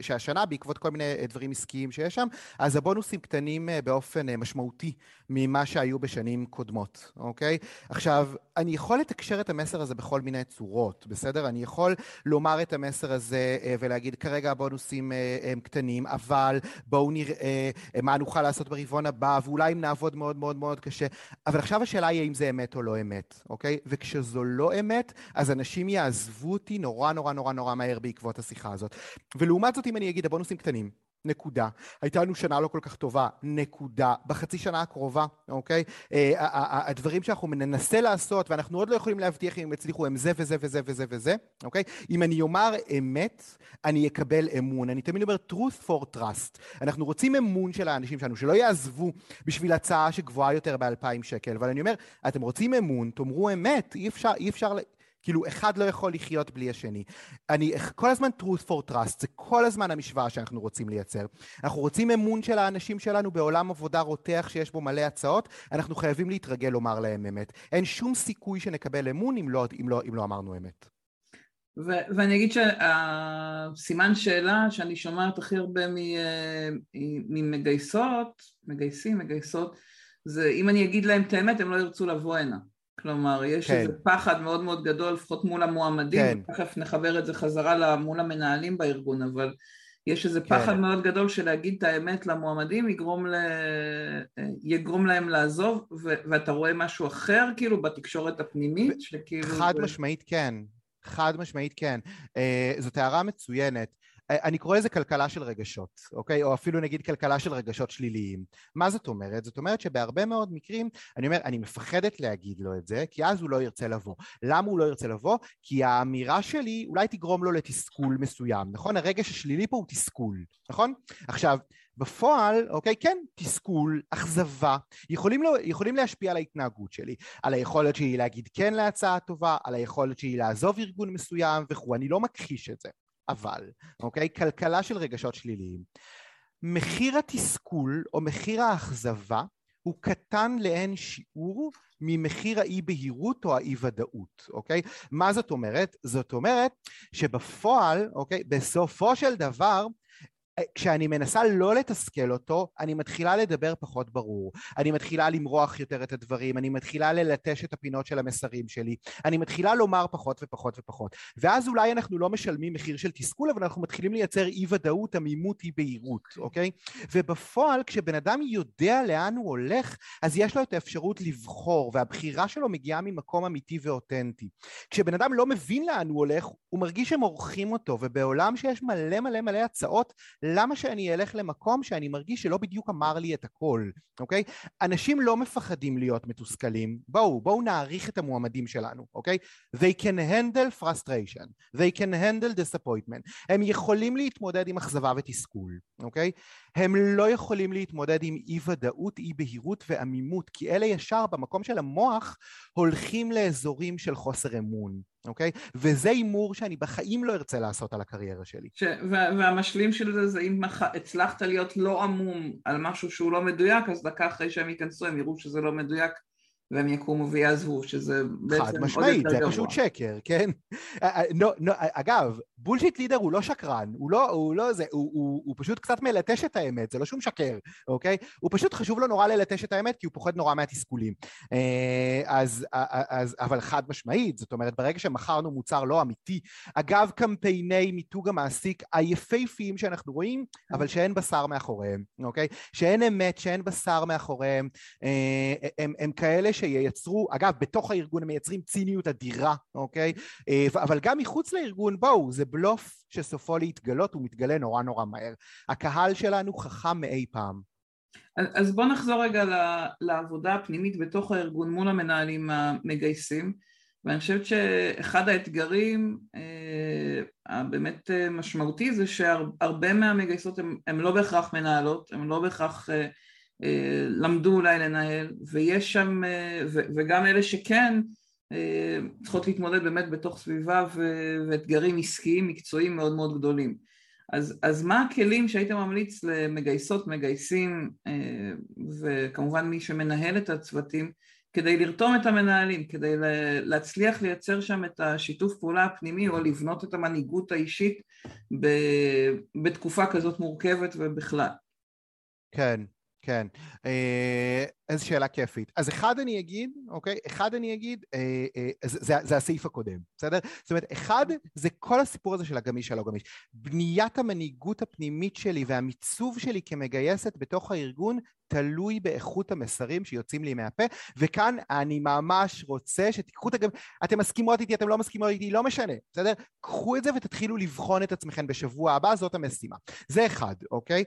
שהשנה, בעקבות כל מיני דברים עסקיים שיש שם, אז הבונוסים קטנים באופן משמעותי ממה שהיו בשנים קודמות, אוקיי? עכשיו, אני יכול לתקשר את המסר הזה בכל מיני צורות, בסדר? אני יכול לומר את המסר הזה אה, ולהגיד, כרגע הבונוסים אה, הם קטנים, אבל בואו נראה אה, מה נוכל לעשות ברבעון הבא, ואולי אם נעבוד מאוד מאוד מאוד קשה. אבל עכשיו השאלה היא האם זה אמת או לא אמת, אוקיי? וכשזו לא אמת, אז אנשים יעזבו אותי נורא נורא נורא נורא מהר בעקבות השיחה הזאת. ולעומת זאת, אם אני אגיד, הבונוסים קטנים, נקודה. הייתה לנו שנה לא כל כך טובה, נקודה. בחצי שנה הקרובה, אוקיי? אה, הדברים שאנחנו ננסה לעשות, ואנחנו עוד לא יכולים להבטיח אם הם יצליחו, הם זה וזה וזה וזה וזה, אוקיי? אם אני אומר אמת, אני אקבל אמון. אני תמיד אומר truth for trust. אנחנו רוצים אמון של האנשים שלנו, שלא יעזבו בשביל הצעה שגבוהה יותר באלפיים שקל. אבל אני אומר, אתם רוצים אמון, תאמרו אמת, אי אפשר, אי אפשר... כאילו, אחד לא יכול לחיות בלי השני. אני, כל הזמן truth for trust, זה כל הזמן המשוואה שאנחנו רוצים לייצר. אנחנו רוצים אמון של האנשים שלנו בעולם עבודה רותח שיש בו מלא הצעות, אנחנו חייבים להתרגל לומר להם אמת. אין שום סיכוי שנקבל אמון אם לא, אם לא, אם לא אמרנו אמת. ו- ואני אגיד שהסימן שאלה שאני שומעת הכי הרבה ממגייסות, מגייסים, מגייסות, זה אם אני אגיד להם את האמת הם לא ירצו לבוא הנה. כלומר, יש כן. איזה פחד מאוד מאוד גדול, לפחות מול המועמדים, כן. תכף נחבר את זה חזרה מול המנהלים בארגון, אבל יש איזה כן. פחד מאוד גדול שלהגיד את האמת למועמדים יגרום, ל... יגרום להם לעזוב, ו... ואתה רואה משהו אחר כאילו בתקשורת הפנימית, שכאילו... חד משמעית כן, חד משמעית כן. Uh, זאת הערה מצוינת. אני קורא לזה כלכלה של רגשות, אוקיי? או אפילו נגיד כלכלה של רגשות שליליים. מה זאת אומרת? זאת אומרת שבהרבה מאוד מקרים, אני אומר, אני מפחדת להגיד לו את זה, כי אז הוא לא ירצה לבוא. למה הוא לא ירצה לבוא? כי האמירה שלי אולי תגרום לו לתסכול מסוים, נכון? הרגש השלילי פה הוא תסכול, נכון? עכשיו, בפועל, אוקיי, כן, תסכול, אכזבה, יכולים, לא, יכולים להשפיע על ההתנהגות שלי, על היכולת שלי להגיד כן להצעה טובה, על היכולת שלי לעזוב ארגון מסוים וכו', אני לא מכחיש את זה. אבל, אוקיי? כלכלה של רגשות שליליים. מחיר התסכול או מחיר האכזבה הוא קטן לאין שיעור ממחיר האי בהירות או האי ודאות, אוקיי? מה זאת אומרת? זאת אומרת שבפועל, אוקיי, בסופו של דבר כשאני מנסה לא לתסכל אותו, אני מתחילה לדבר פחות ברור. אני מתחילה למרוח יותר את הדברים, אני מתחילה ללטש את הפינות של המסרים שלי, אני מתחילה לומר פחות ופחות ופחות. ואז אולי אנחנו לא משלמים מחיר של תסכול, אבל אנחנו מתחילים לייצר אי ודאות, עמימות, אי בהירות, אוקיי? ובפועל, כשבן אדם יודע לאן הוא הולך, אז יש לו את האפשרות לבחור, והבחירה שלו מגיעה ממקום אמיתי ואותנטי. כשבן אדם לא מבין לאן הוא הולך, הוא מרגיש שמורחים אותו, ובעולם שיש מלא מלא מלא הצעות, למה שאני אלך למקום שאני מרגיש שלא בדיוק אמר לי את הכל, אוקיי? אנשים לא מפחדים להיות מתוסכלים, בואו, בואו נעריך את המועמדים שלנו, אוקיי? They can handle frustration, they can handle disappointment, הם יכולים להתמודד עם אכזבה ותסכול, אוקיי? הם לא יכולים להתמודד עם אי ודאות, אי בהירות ועמימות, כי אלה ישר במקום של המוח הולכים לאזורים של חוסר אמון, אוקיי? וזה הימור שאני בחיים לא ארצה לעשות על הקריירה שלי. ש... והמשלים של זה זה אם מח... הצלחת להיות לא עמום על משהו שהוא לא מדויק, אז דקה אחרי שהם ייכנסו הם יראו שזה לא מדויק והם יקומו ויעזבו, שזה בעצם חד משמעית, זה פשוט שקר, כן? אגב, בולשיט לידר הוא לא שקרן, הוא לא, הוא לא זה, הוא, הוא, הוא פשוט קצת מלטש את האמת, זה לא שהוא משקר, אוקיי? הוא פשוט חשוב לו נורא ללטש את האמת, כי הוא פוחד נורא מהתסכולים. אז, אז, אבל חד משמעית, זאת אומרת, ברגע שמכרנו מוצר לא אמיתי, אגב קמפייני מיתוג המעסיק היפהפיים שאנחנו רואים, אבל שאין בשר מאחוריהם, אוקיי? שאין אמת, שאין בשר מאחוריהם, הם, הם כאלה שייצרו, אגב, בתוך הארגון הם מייצרים ציניות אדירה, אוקיי? אה, אבל גם מחוץ לארגון, בואו, זה בלוף שסופו להתגלות, הוא מתגלה נורא נורא מהר. הקהל שלנו חכם מאי פעם. אז בואו נחזור רגע לעבודה הפנימית בתוך הארגון מול המנהלים המגייסים. ואני חושבת שאחד האתגרים אה, הבאמת אה, משמעותי זה שהרבה מהמגייסות הן לא בהכרח מנהלות, הן לא בהכרח למדו אולי לנהל, ויש שם, אה, וגם אלה שכן אה, צריכות להתמודד באמת בתוך סביבה ואתגרים עסקיים מקצועיים מאוד מאוד גדולים. אז, אז מה הכלים שהיית ממליץ למגייסות, מגייסים וכמובן מי שמנהל את הצוותים כדי לרתום את המנהלים, כדי להצליח לייצר שם את השיתוף פעולה הפנימי או לבנות את המנהיגות האישית בתקופה כזאת מורכבת ובכלל. כן, כן. אה, איזו שאלה כיפית. אז אחד אני אגיד, אוקיי? אחד אני אגיד, אה, אה, זה, זה הסעיף הקודם, בסדר? זאת אומרת, אחד זה כל הסיפור הזה של הגמיש הלא גמיש. בניית המנהיגות הפנימית שלי והמיצוב שלי כמגייסת בתוך הארגון תלוי באיכות המסרים שיוצאים לי מהפה, וכאן אני ממש רוצה שתיקחו את הגמיש, אתם מסכימות איתי, אתם לא מסכימות איתי, לא משנה, בסדר? קחו את זה ותתחילו לבחון את עצמכם בשבוע הבא, זאת המשימה. זה אחד, אוקיי?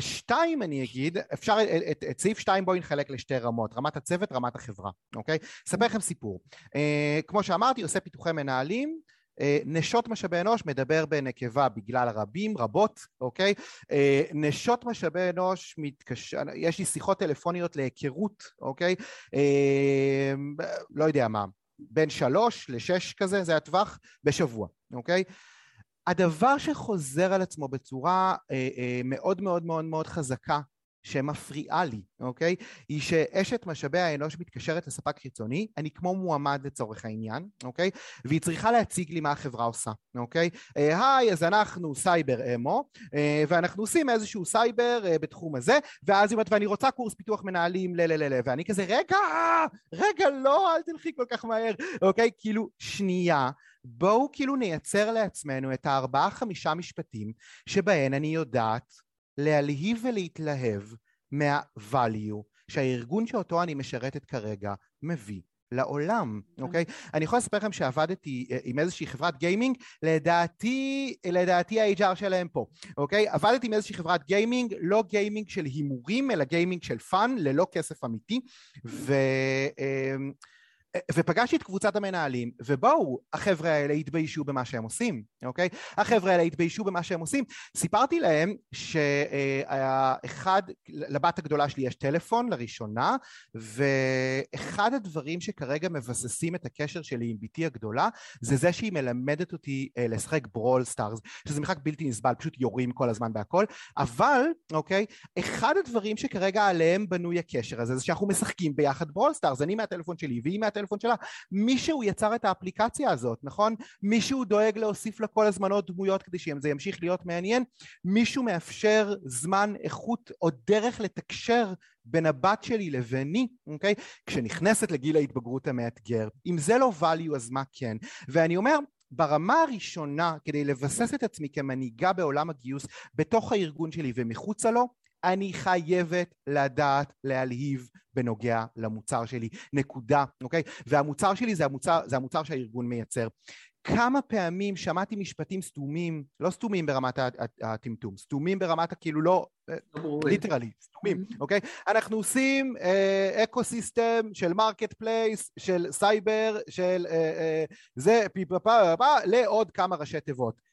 שתיים אני אגיד, אפשר, את, את סעיף שתיים בואי נחלק לשתי רמות, רמת הצוות, רמת החברה, אוקיי? אספר לכם סיפור. אה, כמו שאמרתי, עושה פיתוחי מנהלים, אה, נשות משאבי אנוש מדבר בנקבה בגלל רבים, רבות, אוקיי? אה, נשות משאבי אנוש מתקשר, יש לי שיחות טלפוניות להיכרות, אוקיי? אה, לא יודע מה, בין שלוש לשש כזה, זה הטווח, בשבוע, אוקיי? הדבר שחוזר על עצמו בצורה אה, אה, מאוד מאוד מאוד מאוד חזקה שמפריעה לי, אוקיי? היא שאשת משאבי האנוש מתקשרת לספק חיצוני, אני כמו מועמד לצורך העניין, אוקיי? והיא צריכה להציג לי מה החברה עושה, אוקיי? אה, היי, אז אנחנו סייבר אמו, ואנחנו עושים איזשהו סייבר בתחום הזה, ואז היא אומרת, ואני רוצה קורס פיתוח מנהלים ל... ל... ל... ואני כזה, רגע, רגע, לא, אל תלכי כל כך מהר, אוקיי? כאילו, שנייה. בואו כאילו נייצר לעצמנו את הארבעה חמישה משפטים שבהן אני יודעת להלהיב ולהתלהב מה-value שהארגון שאותו אני משרתת כרגע מביא לעולם, אוקיי? Okay? אני יכול לספר לכם שעבדתי אה, עם איזושהי חברת גיימינג, לדעתי, לדעתי ה-HR שלהם פה, אוקיי? Okay? עבדתי עם איזושהי חברת גיימינג, לא גיימינג של הימורים, אלא גיימינג של fun, ללא כסף אמיתי, ו... ופגשתי את קבוצת המנהלים, ובואו, החבר'ה האלה התביישו במה שהם עושים, אוקיי? החבר'ה האלה התביישו במה שהם עושים. סיפרתי להם שאחד, לבת הגדולה שלי יש טלפון לראשונה, ואחד הדברים שכרגע מבססים את הקשר שלי עם בתי הגדולה, זה זה שהיא מלמדת אותי אה, לשחק Brawl Stars, שזה משחק בלתי נסבל, פשוט יורים כל הזמן בהכל, אבל, אוקיי, אחד הדברים שכרגע עליהם בנוי הקשר הזה, זה שאנחנו משחקים ביחד Brawl Stars, אני מהטלפון שלי והיא מהטלפון הטלפון שלה, מישהו יצר את האפליקציה הזאת, נכון? מישהו דואג להוסיף לה כל הזמן עוד דמויות כדי שזה ימשיך להיות מעניין, מישהו מאפשר זמן, איכות או דרך לתקשר בין הבת שלי לביני, אוקיי? כשנכנסת לגיל ההתבגרות המאתגר. אם זה לא value אז מה כן? ואני אומר, ברמה הראשונה, כדי לבסס את עצמי כמנהיגה בעולם הגיוס בתוך הארגון שלי ומחוצה לו, אני חייבת לדעת להלהיב בנוגע למוצר שלי, נקודה, אוקיי? והמוצר שלי זה המוצר, זה המוצר שהארגון מייצר. כמה פעמים שמעתי משפטים סתומים, לא סתומים ברמת הטמטום, סתומים ברמת הכאילו לא, literally, אה, סתומים, mm-hmm. אוקיי? אנחנו עושים eco uh, system של market place, של סייבר, של uh, uh, זה, פיפפה, לעוד כמה ראשי תיבות.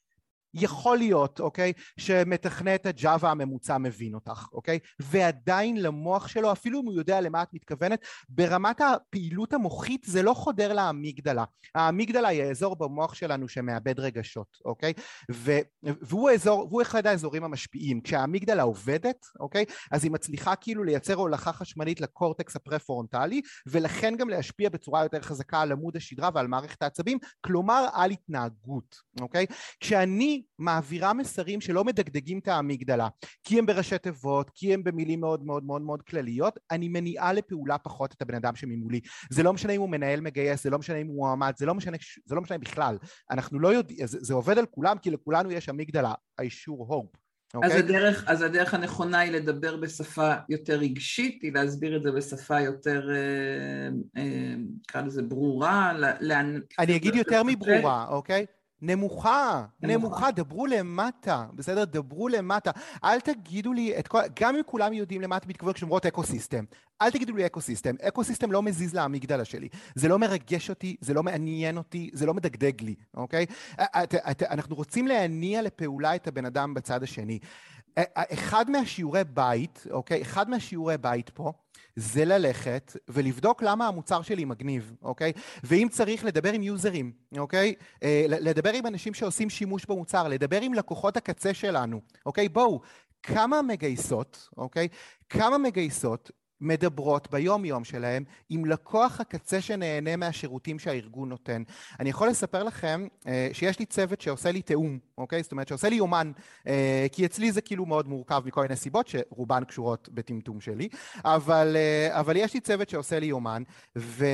יכול להיות, אוקיי, שמתכנת ה Java הממוצע מבין אותך, אוקיי? ועדיין למוח שלו, אפילו אם הוא יודע למה את מתכוונת, ברמת הפעילות המוחית זה לא חודר לאמיגדלה. האמיגדלה היא האזור במוח שלנו שמאבד רגשות, אוקיי? ו, והוא האזור, והוא אחד האזורים המשפיעים. כשהאמיגדלה עובדת, אוקיי? אז היא מצליחה כאילו לייצר הולכה חשמלית לקורטקס הפרפרונטלי, ולכן גם להשפיע בצורה יותר חזקה על עמוד השדרה ועל מערכת העצבים, כלומר על התנהגות, אוקיי? כשאני מעבירה מסרים שלא מדגדגים את האמיגדלה, כי הם בראשי תיבות, כי הם במילים מאוד מאוד מאוד מאוד כלליות, אני מניעה לפעולה פחות את הבן אדם שממולי. זה לא משנה אם הוא מנהל מגייס, זה לא משנה אם הוא מועמד, זה לא משנה, זה לא משנה בכלל. אנחנו לא יודעים, זה, זה עובד על כולם, כי לכולנו יש אמיגדלה, I sure hope. Okay? אז, אוקיי? הדרך, אז הדרך הנכונה היא לדבר בשפה יותר רגשית, היא להסביר את זה בשפה יותר, אה, אה, נקרא לזה ברורה. לאן... אני אגיד יותר מברורה, אוקיי? Okay? נמוכה, נמוכה, דברו למטה, בסדר? דברו למטה. אל תגידו לי את כל... גם אם כולם יודעים למה אתם מתכוונים כשאומרות אקו סיסטם, אל תגידו לי eco system. eco system לא מזיז לאמיגדלה שלי. זה לא מרגש אותי, זה לא מעניין אותי, זה לא מדגדג לי, אוקיי? את, את, אנחנו רוצים להניע לפעולה את הבן אדם בצד השני. אחד מהשיעורי בית, אוקיי? אחד מהשיעורי בית פה, זה ללכת ולבדוק למה המוצר שלי מגניב, אוקיי? ואם צריך לדבר עם יוזרים, אוקיי? אה, לדבר עם אנשים שעושים שימוש במוצר, לדבר עם לקוחות הקצה שלנו, אוקיי? בואו, כמה מגייסות, אוקיי? כמה מגייסות מדברות ביום יום שלהם עם לקוח הקצה שנהנה מהשירותים שהארגון נותן. אני יכול לספר לכם אה, שיש לי צוות שעושה לי תיאום, אוקיי? זאת אומרת שעושה לי יומן, אה, כי אצלי זה כאילו מאוד מורכב מכל מיני סיבות שרובן קשורות בטמטום שלי, אבל, אה, אבל יש לי צוות שעושה לי יומן, ו...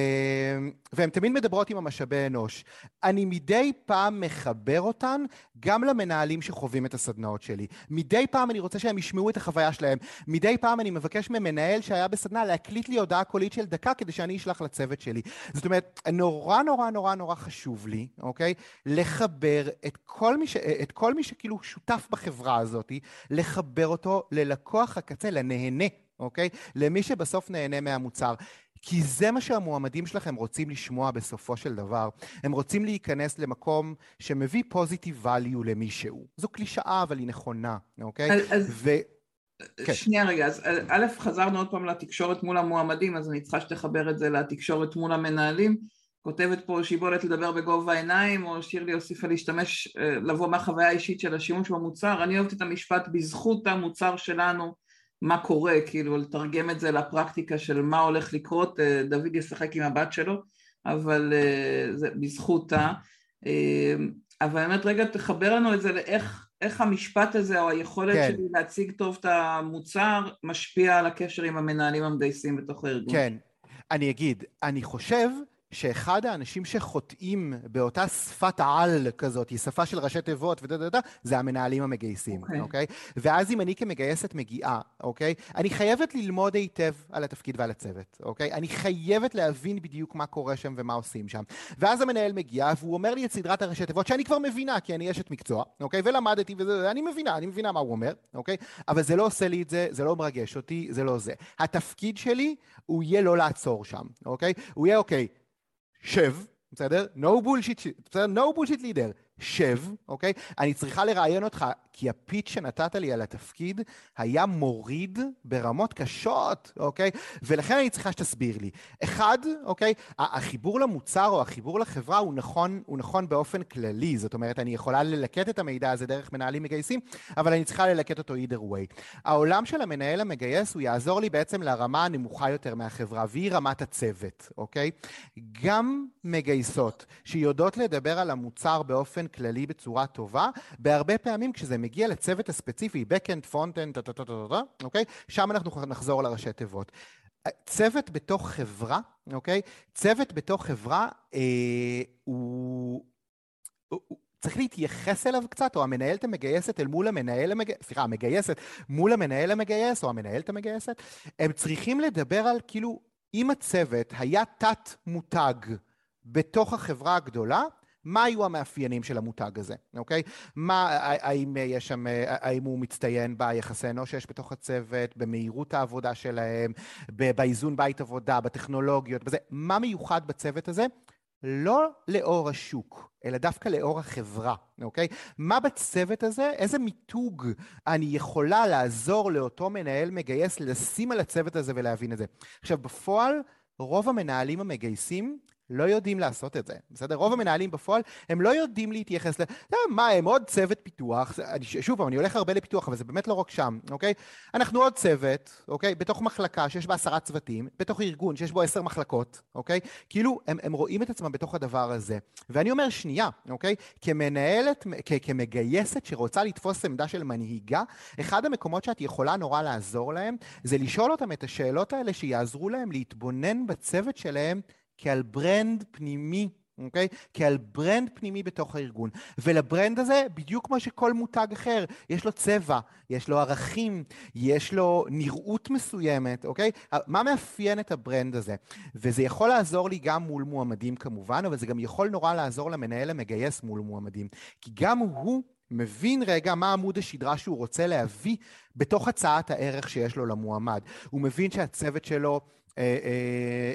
והן תמיד מדברות עם המשאבי אנוש. אני מדי פעם מחבר אותן גם למנהלים שחווים את הסדנאות שלי. מדי פעם אני רוצה שהם ישמעו את החוויה שלהם. מדי פעם אני מבקש ממנהל שהיה בסדנה להקליט לי הודעה קולית של דקה כדי שאני אשלח לצוות שלי. זאת אומרת, נורא נורא נורא נורא חשוב לי, אוקיי? לחבר את כל מי, ש... את כל מי שכאילו שותף בחברה הזאת, לחבר אותו ללקוח הקצה, לנהנה, אוקיי? למי שבסוף נהנה מהמוצר. כי זה מה שהמועמדים שלכם רוצים לשמוע בסופו של דבר. הם רוצים להיכנס למקום שמביא פוזיטיב value למישהו. זו קלישאה, אבל היא נכונה, אוקיי? אז, ו... כן. שנייה רגע, אז א', חזרנו עוד פעם לתקשורת מול המועמדים, אז אני צריכה שתחבר את זה לתקשורת מול המנהלים. כותבת פה שיבולת לדבר בגובה העיניים, או שירלי הוסיפה להשתמש, אה, לבוא מהחוויה האישית של השימוש במוצר. אני אוהבת את המשפט בזכות המוצר שלנו, מה קורה, כאילו לתרגם את זה לפרקטיקה של מה הולך לקרות, אה, דוד ישחק עם הבת שלו, אבל אה, זה בזכותה. אבל אני אומרת, רגע, תחבר לנו את זה לאיך איך המשפט הזה או היכולת כן. שלי להציג טוב את המוצר משפיע על הקשר עם המנהלים המגייסים בתוך הארגון. כן, אני אגיד, אני חושב שאחד האנשים שחוטאים באותה שפת על כזאת, היא שפה של ראשי תיבות ודה דה דה, זה המנהלים המגייסים, אוקיי? Okay. אוקיי? Okay? ואז אם אני כמגייסת מגיעה, אוקיי? Okay? אני חייבת ללמוד היטב על התפקיד ועל הצוות, אוקיי? Okay? אני חייבת להבין בדיוק מה קורה שם ומה עושים שם. ואז המנהל מגיע והוא אומר לי את סדרת הראשי תיבות שאני כבר מבינה, כי אני אשת מקצוע, אוקיי? Okay? ולמדתי וזה, אני מבינה, אני מבינה מה הוא אומר, אוקיי? Okay? אבל זה לא עושה לי את זה, זה לא מרגש אותי, זה לא זה. התפקיד שלי הוא יהיה לא לעצור שם, אוקיי? הוא יהיה, אוקיי, שב, בסדר? No bullshit, בסדר? No bullshit leader. שב, אוקיי? אני צריכה לראיין אותך, כי הפיץ' שנתת לי על התפקיד היה מוריד ברמות קשות, אוקיי? ולכן אני צריכה שתסביר לי. אחד, אוקיי? החיבור למוצר או החיבור לחברה הוא נכון, הוא נכון באופן כללי, זאת אומרת, אני יכולה ללקט את המידע הזה דרך מנהלים מגייסים, אבל אני צריכה ללקט אותו either way. העולם של המנהל המגייס, הוא יעזור לי בעצם לרמה הנמוכה יותר מהחברה, והיא רמת הצוות, אוקיי? גם מגייסות שיודעות לדבר על המוצר באופן כללי בצורה טובה, בהרבה פעמים כשזה מגיע לצוות הספציפי, Backend, Frontend, אוקיי? שם אנחנו נחזור לראשי תיבות. צוות בתוך חברה, אוקיי? צוות בתוך חברה אה, הוא... הוא צריך להתייחס אליו קצת, או המנהלת המגייסת אל מול המנהל המגייס, סליחה, המגייסת מול המנהל המגייס, או המנהלת המגייסת, הם צריכים לדבר על כאילו, אם הצוות היה תת מותג בתוך החברה הגדולה, מה היו המאפיינים של המותג הזה, אוקיי? מה, האם יש שם, האם הוא מצטיין ביחסי אנוש שיש בתוך הצוות, במהירות העבודה שלהם, באיזון בית עבודה, בטכנולוגיות, בזה, מה מיוחד בצוות הזה? לא לאור השוק, אלא דווקא לאור החברה, אוקיי? מה בצוות הזה, איזה מיתוג אני יכולה לעזור לאותו מנהל מגייס לשים על הצוות הזה ולהבין את זה. עכשיו, בפועל, רוב המנהלים המגייסים לא יודעים לעשות את זה, בסדר? רוב המנהלים בפועל, הם לא יודעים להתייחס ל... מה, הם עוד צוות פיתוח, שוב פעם, אני הולך הרבה לפיתוח, אבל זה באמת לא רק שם, אוקיי? אנחנו עוד צוות, אוקיי? בתוך מחלקה שיש בה עשרה צוותים, בתוך ארגון שיש בו עשר מחלקות, אוקיי? כאילו, הם, הם רואים את עצמם בתוך הדבר הזה. ואני אומר, שנייה, אוקיי? כמנהלת, כ- כמגייסת שרוצה לתפוס עמדה של מנהיגה, אחד המקומות שאת יכולה נורא לעזור להם, זה לשאול אותם את השאלות האלה שיעזרו להם להתבונן בצוות שלהם כעל brand פנימי, אוקיי? כעל brand פנימי בתוך הארגון. ול brand הזה, בדיוק כמו שכל מותג אחר, יש לו צבע, יש לו ערכים, יש לו נראות מסוימת, אוקיי? מה מאפיין את ה brand הזה? וזה יכול לעזור לי גם מול מועמדים כמובן, אבל זה גם יכול נורא לעזור למנהל המגייס מול מועמדים. כי גם הוא מבין רגע מה עמוד השדרה שהוא רוצה להביא בתוך הצעת הערך שיש לו למועמד. הוא מבין שהצוות שלו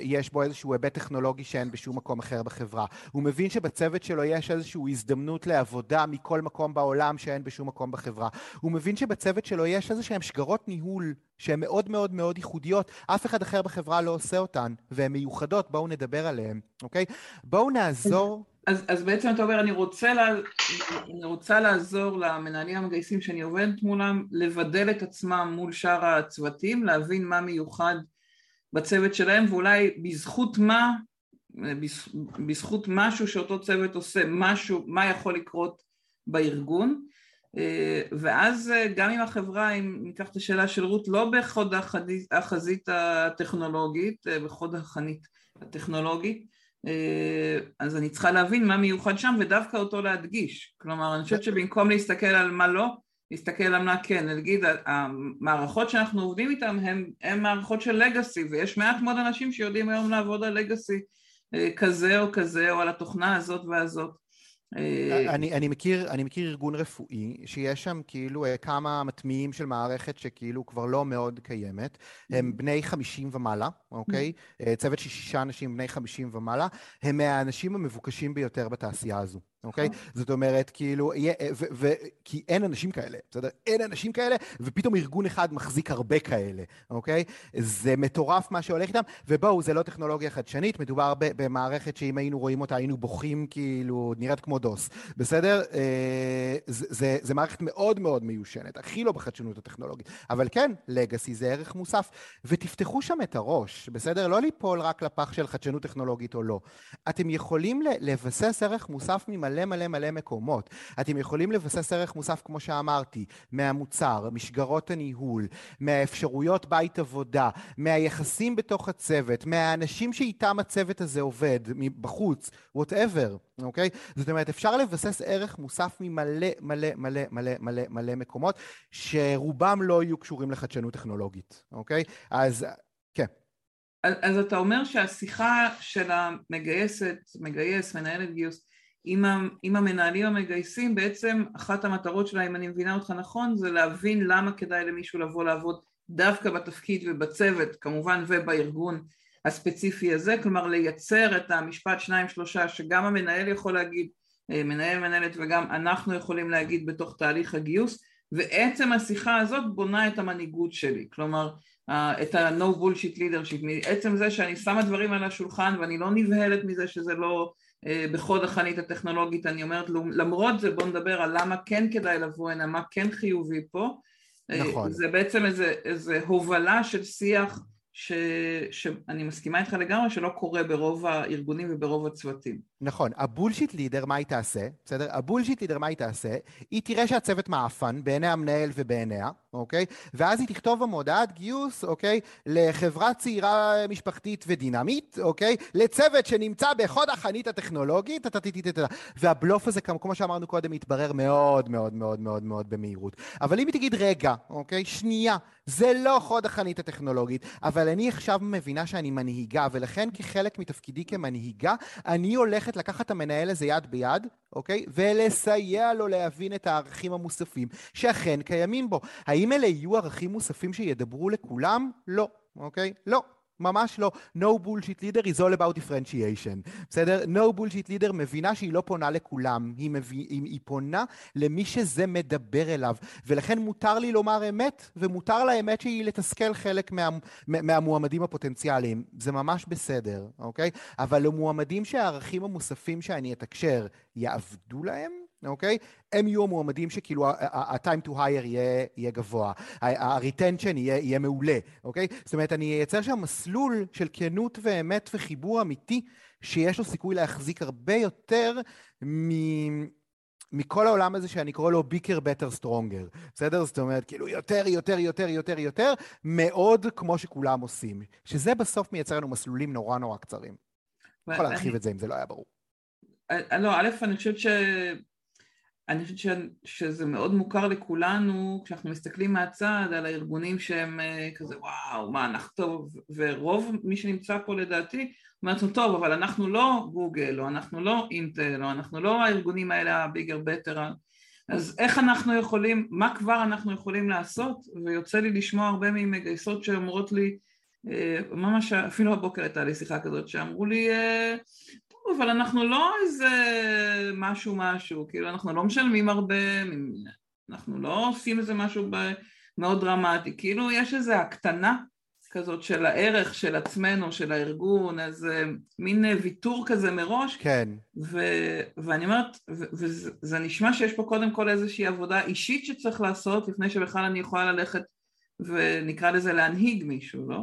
יש בו איזשהו היבט טכנולוגי שאין בשום מקום אחר בחברה. הוא מבין שבצוות שלו יש איזושהי הזדמנות לעבודה מכל מקום בעולם שאין בשום מקום בחברה. הוא מבין שבצוות שלו יש איזשהן שגרות ניהול שהן מאוד מאוד מאוד ייחודיות, אף אחד אחר בחברה לא עושה אותן, והן מיוחדות, בואו נדבר עליהן, אוקיי? בואו נעזור... אז, אז בעצם אתה אומר, אני רוצה, לה, אני רוצה לעזור למנהלים המגייסים שאני עובדת מולם, לבדל את עצמם מול שאר הצוותים, להבין מה מיוחד בצוות שלהם ואולי בזכות מה, בזכות משהו שאותו צוות עושה, משהו, מה יכול לקרות בארגון ואז גם אם החברה, אם ניקח את השאלה של רות, לא בחוד החזית הטכנולוגית, בחוד החנית הטכנולוגית, אז אני צריכה להבין מה מיוחד שם ודווקא אותו להדגיש. כלומר, אני חושבת שבמקום להסתכל על מה לא, להסתכל על מה כן, נגיד המערכות שאנחנו עובדים איתן הן מערכות של לגאסי ויש מעט מאוד אנשים שיודעים היום לעבוד על לגאסי אה, כזה או כזה או על התוכנה הזאת והזאת אה, אני, אני, מכיר, אני מכיר ארגון רפואי שיש שם כאילו אה, כמה מטמיעים של מערכת שכאילו כבר לא מאוד קיימת. הם mm-hmm. בני 50 ומעלה, אוקיי? Mm-hmm. צוות של שישה אנשים בני 50 ומעלה. הם מהאנשים המבוקשים ביותר בתעשייה הזו. אוקיי? Okay? זאת אומרת, כאילו, ו, ו, כי אין אנשים כאלה, בסדר? אין אנשים כאלה, ופתאום ארגון אחד מחזיק הרבה כאלה, אוקיי? Okay? זה מטורף מה שהולך איתם, ובואו, זה לא טכנולוגיה חדשנית, מדובר במערכת שאם היינו רואים אותה, היינו בוכים כאילו, נראית כמו דוס, בסדר? אה, זה, זה, זה מערכת מאוד מאוד מיושנת, הכי לא בחדשנות הטכנולוגית. אבל כן, לגאסי זה ערך מוסף, ותפתחו שם את הראש, בסדר? לא ליפול רק לפח של חדשנות טכנולוגית או לא. אתם יכולים לבסס ערך מוסף ממ... מלא מלא מקומות. אתם יכולים לבסס ערך מוסף, כמו שאמרתי, מהמוצר, משגרות הניהול, מהאפשרויות בעבודה, מהיחסים בתוך הצוות, מהאנשים שאיתם הצוות הזה עובד, בחוץ, whatever, אוקיי? זאת אומרת, אפשר לבסס ערך מוסף ממלא מלא מלא מלא מלא מלא מקומות, שרובם לא יהיו קשורים לחדשנות טכנולוגית, אוקיי? אז כן. אז אתה אומר שהשיחה של המגייסת, מגייס, מנהלת גיוס, עם, המנהלים המגייסים בעצם אחת המטרות שלה אם אני מבינה אותך נכון זה להבין למה כדאי למישהו לבוא לעבוד דווקא בתפקיד ובצוות כמובן ובארגון הספציפי הזה. כלומר לייצר את המשפט שניים שלושה שגם המנהל יכול להגיד אה, מנהל מנהלת וגם אנחנו יכולים להגיד בתוך תהליך הגיוס. ועצם השיחה הזאת בונה את המנהיגות שלי. כלומר את ה-no bullshit leadership מעצם זה שאני שמה דברים על השולחן ואני לא נבהלת מזה שזה לא אה, בחוד החנית הטכנולוגית, אני אומרת, למרות זה בואו נדבר על למה כן כדאי לבוא הנה, מה כן חיובי פה. אה, נכון. זה בעצם איזה, איזה הובלה של שיח ש, שאני מסכימה איתך לגמרי שלא קורה ברוב הארגונים וברוב הצוותים. נכון, הבולשיט לידר, מה היא תעשה? בסדר? הבולשיט לידר, מה היא תעשה? היא תראה שהצוות מעפן בעיני המנהל ובעיניה, אוקיי? ואז היא תכתוב במודעת גיוס, אוקיי? לחברה צעירה משפחתית ודינמית, אוקיי? לצוות שנמצא בחוד החנית הטכנולוגית, והבלוף הזה, כמו שאמרנו קודם, יתברר מאוד מאוד מאוד מאוד מאוד במהירות. אבל אם היא תגיד, רגע, אוקיי? שנייה, זה לא חוד החנית הטכנולוגית, אבל אני עכשיו מבינה שאני מנהיגה, ולכן כחלק מתפקידי כמנהיגה, אני הולכת לקחת את המנהל הזה יד ביד, אוקיי? ולסייע לו להבין את הערכים המוספים שאכן קיימים בו. האם אלה יהיו ערכים מוספים שידברו לכולם? לא, אוקיי? לא. ממש לא. No bullshit leader is all about differentiation. בסדר? No bullshit leader מבינה שהיא לא פונה לכולם, היא, מביא, היא, היא פונה למי שזה מדבר אליו. ולכן מותר לי לומר אמת, ומותר לאמת שהיא לתסכל חלק מה, מהמועמדים הפוטנציאליים. זה ממש בסדר, אוקיי? אבל למועמדים שהערכים המוספים שאני אתקשר יעבדו להם, אוקיי? הם יהיו המועמדים שכאילו ה-time to hire יהיה, יהיה גבוה, ה-retention יהיה, יהיה מעולה, אוקיי? זאת אומרת, אני אייצר שם מסלול של כנות ואמת וחיבור אמיתי, שיש לו סיכוי להחזיק הרבה יותר מ... מכל העולם הזה שאני קורא לו ביקר בטר סטרונגר, בסדר? זאת אומרת, כאילו יותר, יותר, יותר, יותר, יותר, מאוד כמו שכולם עושים. שזה בסוף מייצר לנו מסלולים נורא נורא קצרים. אני יכול להרחיב את זה אם זה לא היה ברור. אה, לא, א', אני חושבת. אני חושבת ש, שזה מאוד מוכר לכולנו כשאנחנו מסתכלים מהצד על הארגונים שהם אה, כזה וואו מה אנחנו טוב ורוב מי שנמצא פה לדעתי אומר לעצמו טוב אבל אנחנו לא גוגל או אנחנו לא אינטל או אנחנו לא הארגונים האלה הביגר בטר אז איך אנחנו יכולים, מה כבר אנחנו יכולים לעשות? ויוצא לי לשמוע הרבה ממגייסות שאומרות לי אה, ממש אפילו הבוקר הייתה לי שיחה כזאת שאמרו לי אה, אבל אנחנו לא איזה משהו משהו, כאילו אנחנו לא משלמים הרבה, אנחנו לא עושים איזה משהו מאוד דרמטי, כאילו יש איזו הקטנה כזאת של הערך של עצמנו, של הארגון, איזה מין ויתור כזה מראש. כן. ו- ואני אומרת, ו- וזה נשמע שיש פה קודם כל איזושהי עבודה אישית שצריך לעשות לפני שבכלל אני יכולה ללכת ונקרא לזה להנהיג מישהו, לא?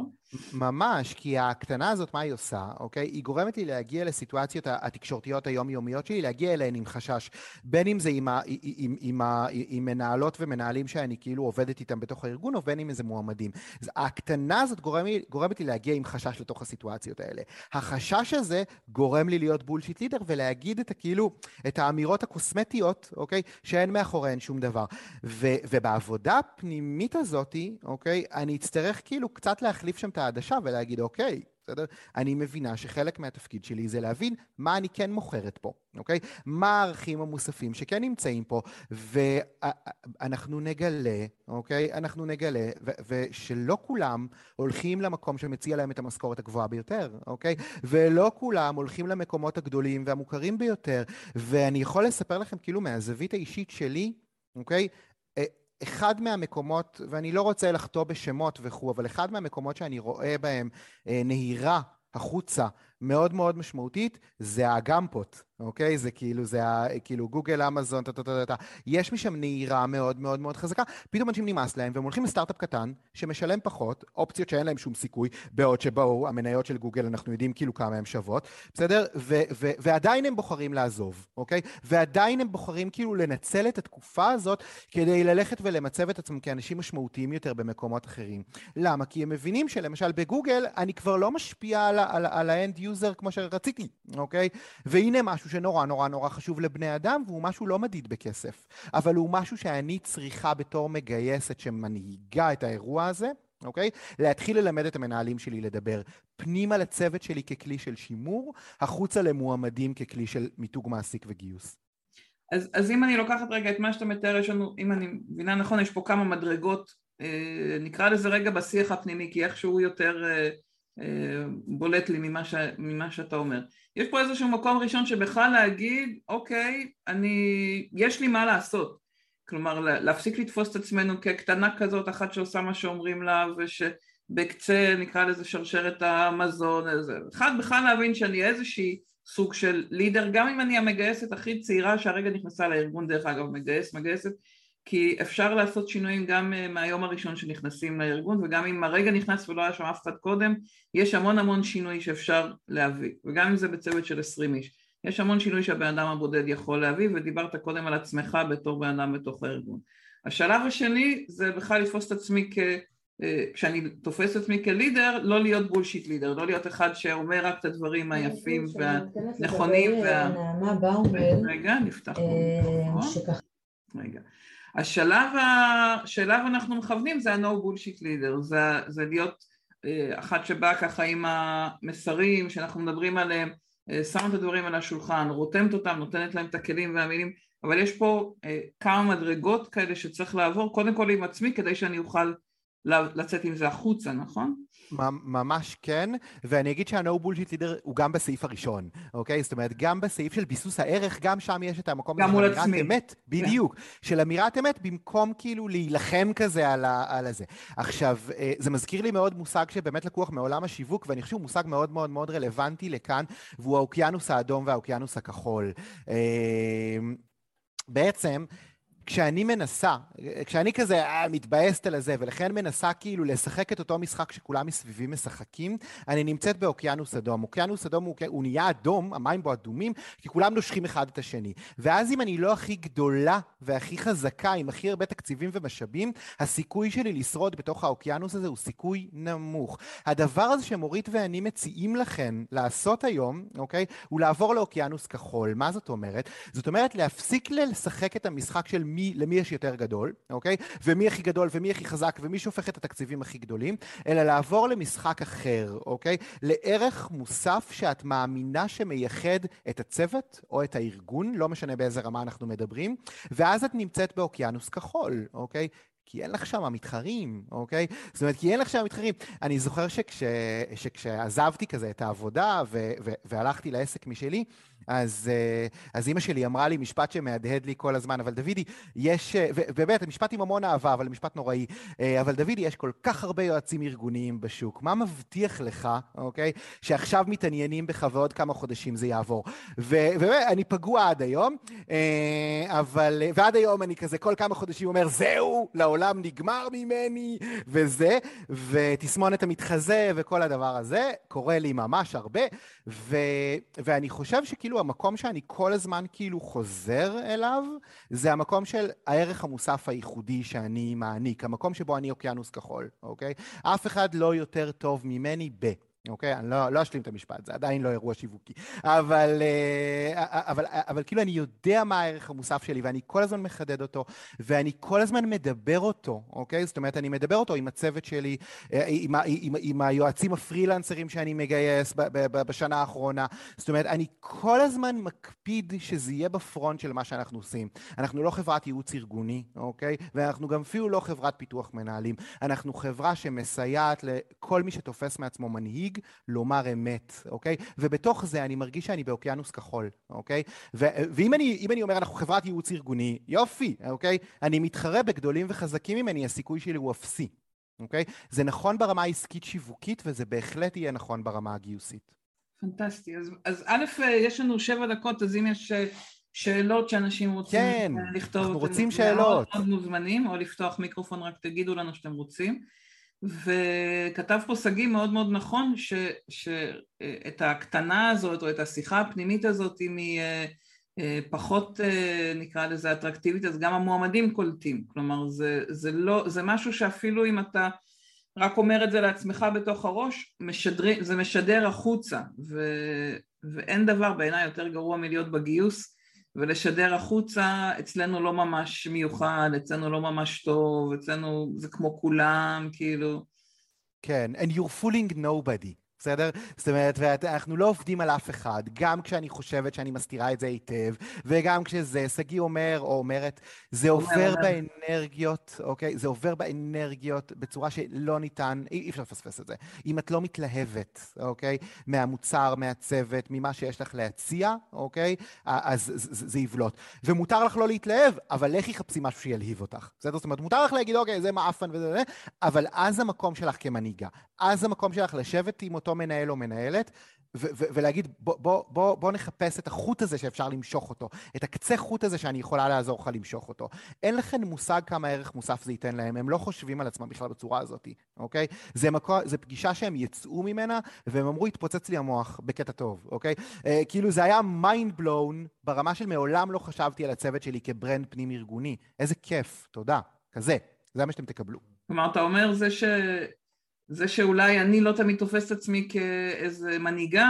ממש, כי הקטנה הזאת, מה היא עושה, אוקיי? היא גורמת לי להגיע לסיטואציות התקשורתיות היומיומיות שלי, להגיע אליהן עם חשש, בין אם זה עם, ה, עם, עם, עם, עם מנהלות ומנהלים שאני כאילו עובדת איתם בתוך הארגון, או בין אם זה מועמדים. אז הקטנה הזאת גורם, גורמת לי להגיע עם חשש לתוך הסיטואציות האלה. החשש הזה גורם לי להיות בולשיט לידר ולהגיד את הכאילו, את האמירות הקוסמטיות, אוקיי? שאין מאחוריהן שום דבר. ו, ובעבודה הפנימית הזאת, אוקיי? אני אצטרך כאילו קצת להחליף שם את העדשה ולהגיד, אוקיי, בסדר? אני מבינה שחלק מהתפקיד שלי זה להבין מה אני כן מוכרת פה, אוקיי? מה הערכים המוספים שכן נמצאים פה, ואנחנו נגלה, אוקיי? אנחנו נגלה, ושלא כולם הולכים למקום שמציע להם את המשכורת הגבוהה ביותר, אוקיי? ולא כולם הולכים למקומות הגדולים והמוכרים ביותר, ואני יכול לספר לכם כאילו מהזווית האישית שלי, אוקיי? אחד מהמקומות, ואני לא רוצה לחטוא בשמות וכו', אבל אחד מהמקומות שאני רואה בהם אה, נהירה החוצה מאוד מאוד משמעותית, זה הגמפות, אוקיי? זה כאילו, זה כאילו גוגל, אמזון, טה טה טה טה. יש משם נהירה מאוד מאוד מאוד חזקה. פתאום אנשים נמאס להם, והם הולכים לסטארט-אפ קטן, שמשלם פחות, אופציות שאין להם שום סיכוי, בעוד שבואו, המניות של גוגל, אנחנו יודעים כאילו כמה הן שוות, בסדר? ו- ו- ועדיין הם בוחרים לעזוב, אוקיי? ועדיין הם בוחרים כאילו לנצל את התקופה הזאת כדי ללכת ולמצב את עצמם כאנשים משמעותיים יותר במקומות אחרים. למה? כי הם מבינים שלמשל בגוגל, אני כבר לא משפיע על ה end user כמו שרציתי, אוקיי? והנה משהו שנורא נורא נורא חשוב לבני אדם, והוא משהו לא מדיד בכסף, אבל הוא משהו שאני צריכה בתור מגייסת שמנהיגה את האירוע הזה, אוקיי? להתחיל ללמד את המנהלים שלי לדבר פנימה לצוות שלי ככלי של שימור, החוצה למועמדים ככלי של מיתוג מעסיק וגיוס. אז, אז אם אני לוקחת רגע את מה שאתה מתאר, יש לנו, אם אני מבינה נכון, יש פה כמה מדרגות, אה, נקרא לזה רגע בשיח הפנימי, כי איכשהו יותר אה, אה, בולט לי ממה, ש, ממה שאתה אומר. יש פה איזשהו מקום ראשון שבכלל להגיד, אוקיי, אני, יש לי מה לעשות. כלומר, להפסיק לתפוס את עצמנו כקטנה כזאת, אחת שעושה מה שאומרים לה, ושבקצה נקרא לזה שרשרת המזון, איזה. אחד, בכלל להבין שאני איזושהי סוג של לידר, גם אם אני המגייסת הכי צעירה שהרגע נכנסה לארגון, דרך אגב, מגייס, מגייסת, כי אפשר לעשות שינויים גם אה, מהיום הראשון שנכנסים לארגון וגם אם הרגע נכנס ולא היה שם אף אחד קודם יש המון המון שינוי שאפשר להביא. וגם אם זה בצוות של עשרים איש. יש המון שינוי שהבן אדם הבודד יכול להביא ודיברת קודם על עצמך בתור בן אדם בתוך הארגון. השלב השני זה בכלל לתפוס את עצמי כ... אה, כשאני תופס את עצמי כלידר, לא להיות בולשיט לידר, לא להיות אחד שאומר רק את הדברים היפים והנכונים וה... רגע, נפתח פה רגע. השלב שאליו אנחנו מכוונים זה ה-No bullshit leader, זה, זה להיות אה, אחת שבאה ככה עם המסרים שאנחנו מדברים עליהם, אה, שמה את הדברים על השולחן, רותמת אותם, נותנת להם את הכלים והמילים, אבל יש פה אה, כמה מדרגות כאלה שצריך לעבור, קודם כל עם עצמי כדי שאני אוכל לצאת עם זה החוצה, נכון? ממש כן, ואני אגיד שה-No bullshit leader הוא גם בסעיף הראשון, אוקיי? זאת אומרת, גם בסעיף של ביסוס הערך, גם שם יש את המקום של אמירת עצמי. אמת, כן. בדיוק. של אמירת אמת, במקום כאילו להילחם כזה על, ה, על הזה. עכשיו, אה, זה מזכיר לי מאוד מושג שבאמת לקוח מעולם השיווק, ואני חושב שהוא מושג מאוד מאוד מאוד רלוונטי לכאן, והוא האוקיינוס האדום והאוקיינוס הכחול. אה, בעצם, כשאני מנסה, כשאני כזה אה, מתבאסת על הזה, ולכן מנסה כאילו לשחק את אותו משחק שכולם מסביבי משחקים, אני נמצאת באוקיינוס אדום. אוקיינוס אדום הוא, הוא נהיה אדום, המים בו אדומים, כי כולם נושכים אחד את השני. ואז אם אני לא הכי גדולה והכי חזקה, עם הכי הרבה תקציבים ומשאבים, הסיכוי שלי לשרוד בתוך האוקיינוס הזה הוא סיכוי נמוך. הדבר הזה שמורית ואני מציעים לכן לעשות היום, אוקיי, הוא לעבור לאוקיינוס כחול. מה זאת אומרת? זאת אומרת להפסיק לשחק את המשחק של מי, למי יש יותר גדול, אוקיי? ומי הכי גדול ומי הכי חזק ומי שופך את התקציבים הכי גדולים, אלא לעבור למשחק אחר, אוקיי? לערך מוסף שאת מאמינה שמייחד את הצוות או את הארגון, לא משנה באיזה רמה אנחנו מדברים, ואז את נמצאת באוקיינוס כחול, אוקיי? כי אין לך שם מתחרים, אוקיי? זאת אומרת, כי אין לך שם מתחרים. אני זוכר שכש, שכשעזבתי כזה את העבודה ו, ו, והלכתי לעסק משלי, אז, אה, אז אימא שלי אמרה לי משפט שמהדהד לי כל הזמן, אבל דודי, יש, אה, ובאמת, משפט עם המון אהבה, אבל משפט נוראי, אה, אבל דודי, יש כל כך הרבה יועצים ארגוניים בשוק, מה מבטיח לך, אוקיי, שעכשיו מתעניינים בך ועוד כמה חודשים זה יעבור? ובאמת, אני פגוע עד היום, אבל, ועד היום אני כזה כל כמה חודשים אומר, זהו, לעולם נגמר ממני, וזה, ותסמונת המתחזה וכל הדבר הזה, קורה לי ממש הרבה, ו, ואני חושב שכאילו, כאילו המקום שאני כל הזמן כאילו חוזר אליו, זה המקום של הערך המוסף הייחודי שאני מעניק, המקום שבו אני אוקיינוס כחול, אוקיי? אף אחד לא יותר טוב ממני ב... אוקיי? אני לא, לא אשלים את המשפט, זה עדיין לא אירוע שיווקי. אבל, אה, אבל, אבל כאילו אני יודע מה הערך המוסף שלי, ואני כל הזמן מחדד אותו, ואני כל הזמן מדבר אותו, אוקיי? זאת אומרת, אני מדבר אותו עם הצוות שלי, אה, עם, עם, עם היועצים הפרילנסרים שאני מגייס בשנה האחרונה. זאת אומרת, אני כל הזמן מקפיד שזה יהיה בפרונט של מה שאנחנו עושים. אנחנו לא חברת ייעוץ ארגוני, אוקיי? ואנחנו גם אפילו לא חברת פיתוח מנהלים. אנחנו חברה שמסייעת לכל מי שתופס מעצמו מנהיג. להשיג, לומר אמת, אוקיי? ובתוך זה אני מרגיש שאני באוקיינוס כחול, אוקיי? ו- ואם אני, אני אומר אנחנו חברת ייעוץ ארגוני, יופי, אוקיי? אני מתחרה בגדולים וחזקים ממני, הסיכוי שלי הוא אפסי, אוקיי? זה נכון ברמה העסקית שיווקית וזה בהחלט יהיה נכון ברמה הגיוסית. פנטסטי. אז, אז א', יש לנו שבע דקות, אז אם יש אה, שאלות שאנשים רוצים כן, אה, לכתוב, אנחנו רוצים שאלות. מוזמנים, או לפתוח מיקרופון, רק תגידו לנו שאתם רוצים. וכתב פה שגיא מאוד מאוד נכון שאת ההקטנה הזאת או את השיחה הפנימית הזאת אם היא אה, אה, פחות אה, נקרא לזה אטרקטיבית אז גם המועמדים קולטים. כלומר זה, זה, לא, זה משהו שאפילו אם אתה רק אומר את זה לעצמך בתוך הראש משדר, זה משדר החוצה ו, ואין דבר בעיניי יותר גרוע מלהיות בגיוס ולשדר החוצה אצלנו לא ממש מיוחד, אצלנו לא ממש טוב, אצלנו זה כמו כולם, כאילו. כן, and you're fooling nobody. בסדר? זאת אומרת, ואנחנו לא עובדים על אף אחד, גם כשאני חושבת שאני מסתירה את זה היטב, וגם כשזה, שגיא אומר או אומרת, זה עובר באנרגיות, אוקיי? זה עובר באנרגיות בצורה שלא ניתן, אי אפשר לפספס את זה. אם את לא מתלהבת, אוקיי? מהמוצר, מהצוות, ממה שיש לך להציע, אוקיי? אז זה יבלוט. ומותר לך לא להתלהב, אבל לכי חפשי משהו שילהיב אותך. בסדר? זאת אומרת, מותר לך להגיד, אוקיי, זה מעפן וזה, אבל אז המקום שלך כמנהיגה. אז המקום שלך לשבת עם אותו מנהל או מנהלת, ו- ו- ולהגיד, בוא, בוא, בוא, בוא נחפש את החוט הזה שאפשר למשוך אותו, את הקצה חוט הזה שאני יכולה לעזור לך למשוך אותו. אין לכם מושג כמה ערך מוסף זה ייתן להם, הם לא חושבים על עצמם בכלל בצורה הזאת, אוקיי? זה, מקו, זה פגישה שהם יצאו ממנה, והם אמרו, התפוצץ לי המוח, בקטע טוב, אוקיי? אה, כאילו זה היה mind blown ברמה של מעולם לא חשבתי על הצוות שלי כברנד פנים ארגוני. איזה כיף, תודה. כזה, זה מה שאתם תקבלו. כלומר, אתה אומר זה ש... זה שאולי אני לא תמיד תופסת עצמי כאיזה מנהיגה,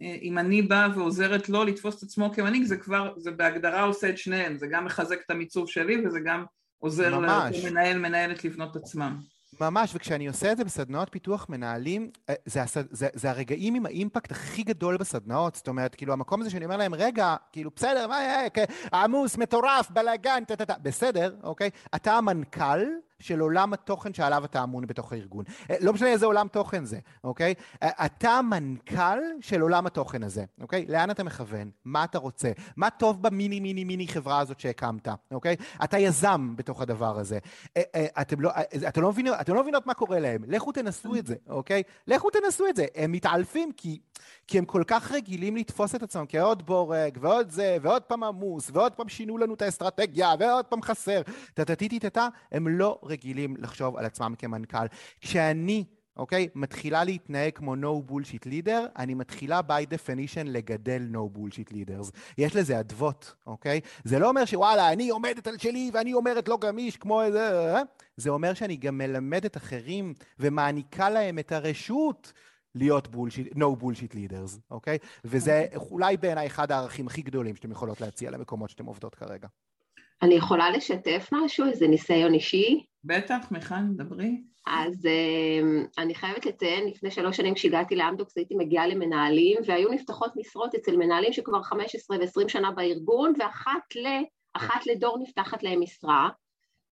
אם אני באה ועוזרת לו לתפוס את עצמו כמנהיג, זה כבר, זה בהגדרה עושה את שניהם, זה גם מחזק את המיצוב שלי וזה גם עוזר למנהל, מנהלת לבנות את עצמם. ממש, וכשאני עושה את זה בסדנאות פיתוח מנהלים, אה, זה, הסד, זה, זה הרגעים עם האימפקט הכי גדול בסדנאות, זאת אומרת, כאילו המקום הזה שאני אומר להם, רגע, כאילו בסדר, מה, אה, עמוס, מטורף, בלאגן, טה טה טה, בסדר, אוקיי? אתה המנכ"ל, של עולם התוכן שעליו אתה אמון בתוך הארגון. אה, לא משנה איזה עולם תוכן זה, אוקיי? אה, אתה המנכ"ל של עולם התוכן הזה, אוקיי? לאן אתה מכוון? מה אתה רוצה? מה טוב במיני מיני מיני חברה הזאת שהקמת, אוקיי? אתה יזם בתוך הדבר הזה. אתם לא, אתם לא, מבינות, אתם לא מבינות מה קורה להם. לכו תנסו את זה, אוקיי? לכו תנסו את זה. הם מתעלפים כי, כי הם כל כך רגילים לתפוס את עצמם כעוד בורג, ועוד זה, ועוד פעם עמוס, ועוד פעם שינו לנו את האסטרטגיה, ועוד פעם חסר. טה-טה-טי-טה-טה, הם לא רגילים לחשוב על עצמם כמנכ"ל. כשאני אוקיי? מתחילה להתנהג כמו no bullshit leader, אני מתחילה by definition לגדל no bullshit leaders. יש לזה אדוות, אוקיי? זה לא אומר שוואלה, אני עומדת על שלי ואני אומרת לא גמיש כמו איזה... אה? זה אומר שאני גם מלמדת אחרים ומעניקה להם את הרשות להיות bullshit, no bullshit leaders, אוקיי? וזה אולי בעיניי אחד הערכים הכי גדולים שאתם יכולות להציע למקומות שאתם עובדות כרגע. אני יכולה לשתף משהו, איזה ניסיון אישי? בטח, מיכל, דברי. אז uh, אני חייבת לציין, לפני שלוש שנים כשהגעתי לאמדוקס הייתי מגיעה למנהלים, והיו נפתחות משרות אצל מנהלים שכבר 15 ו-20 שנה בארגון, ואחת ל, אחת לדור נפתחת להם משרה.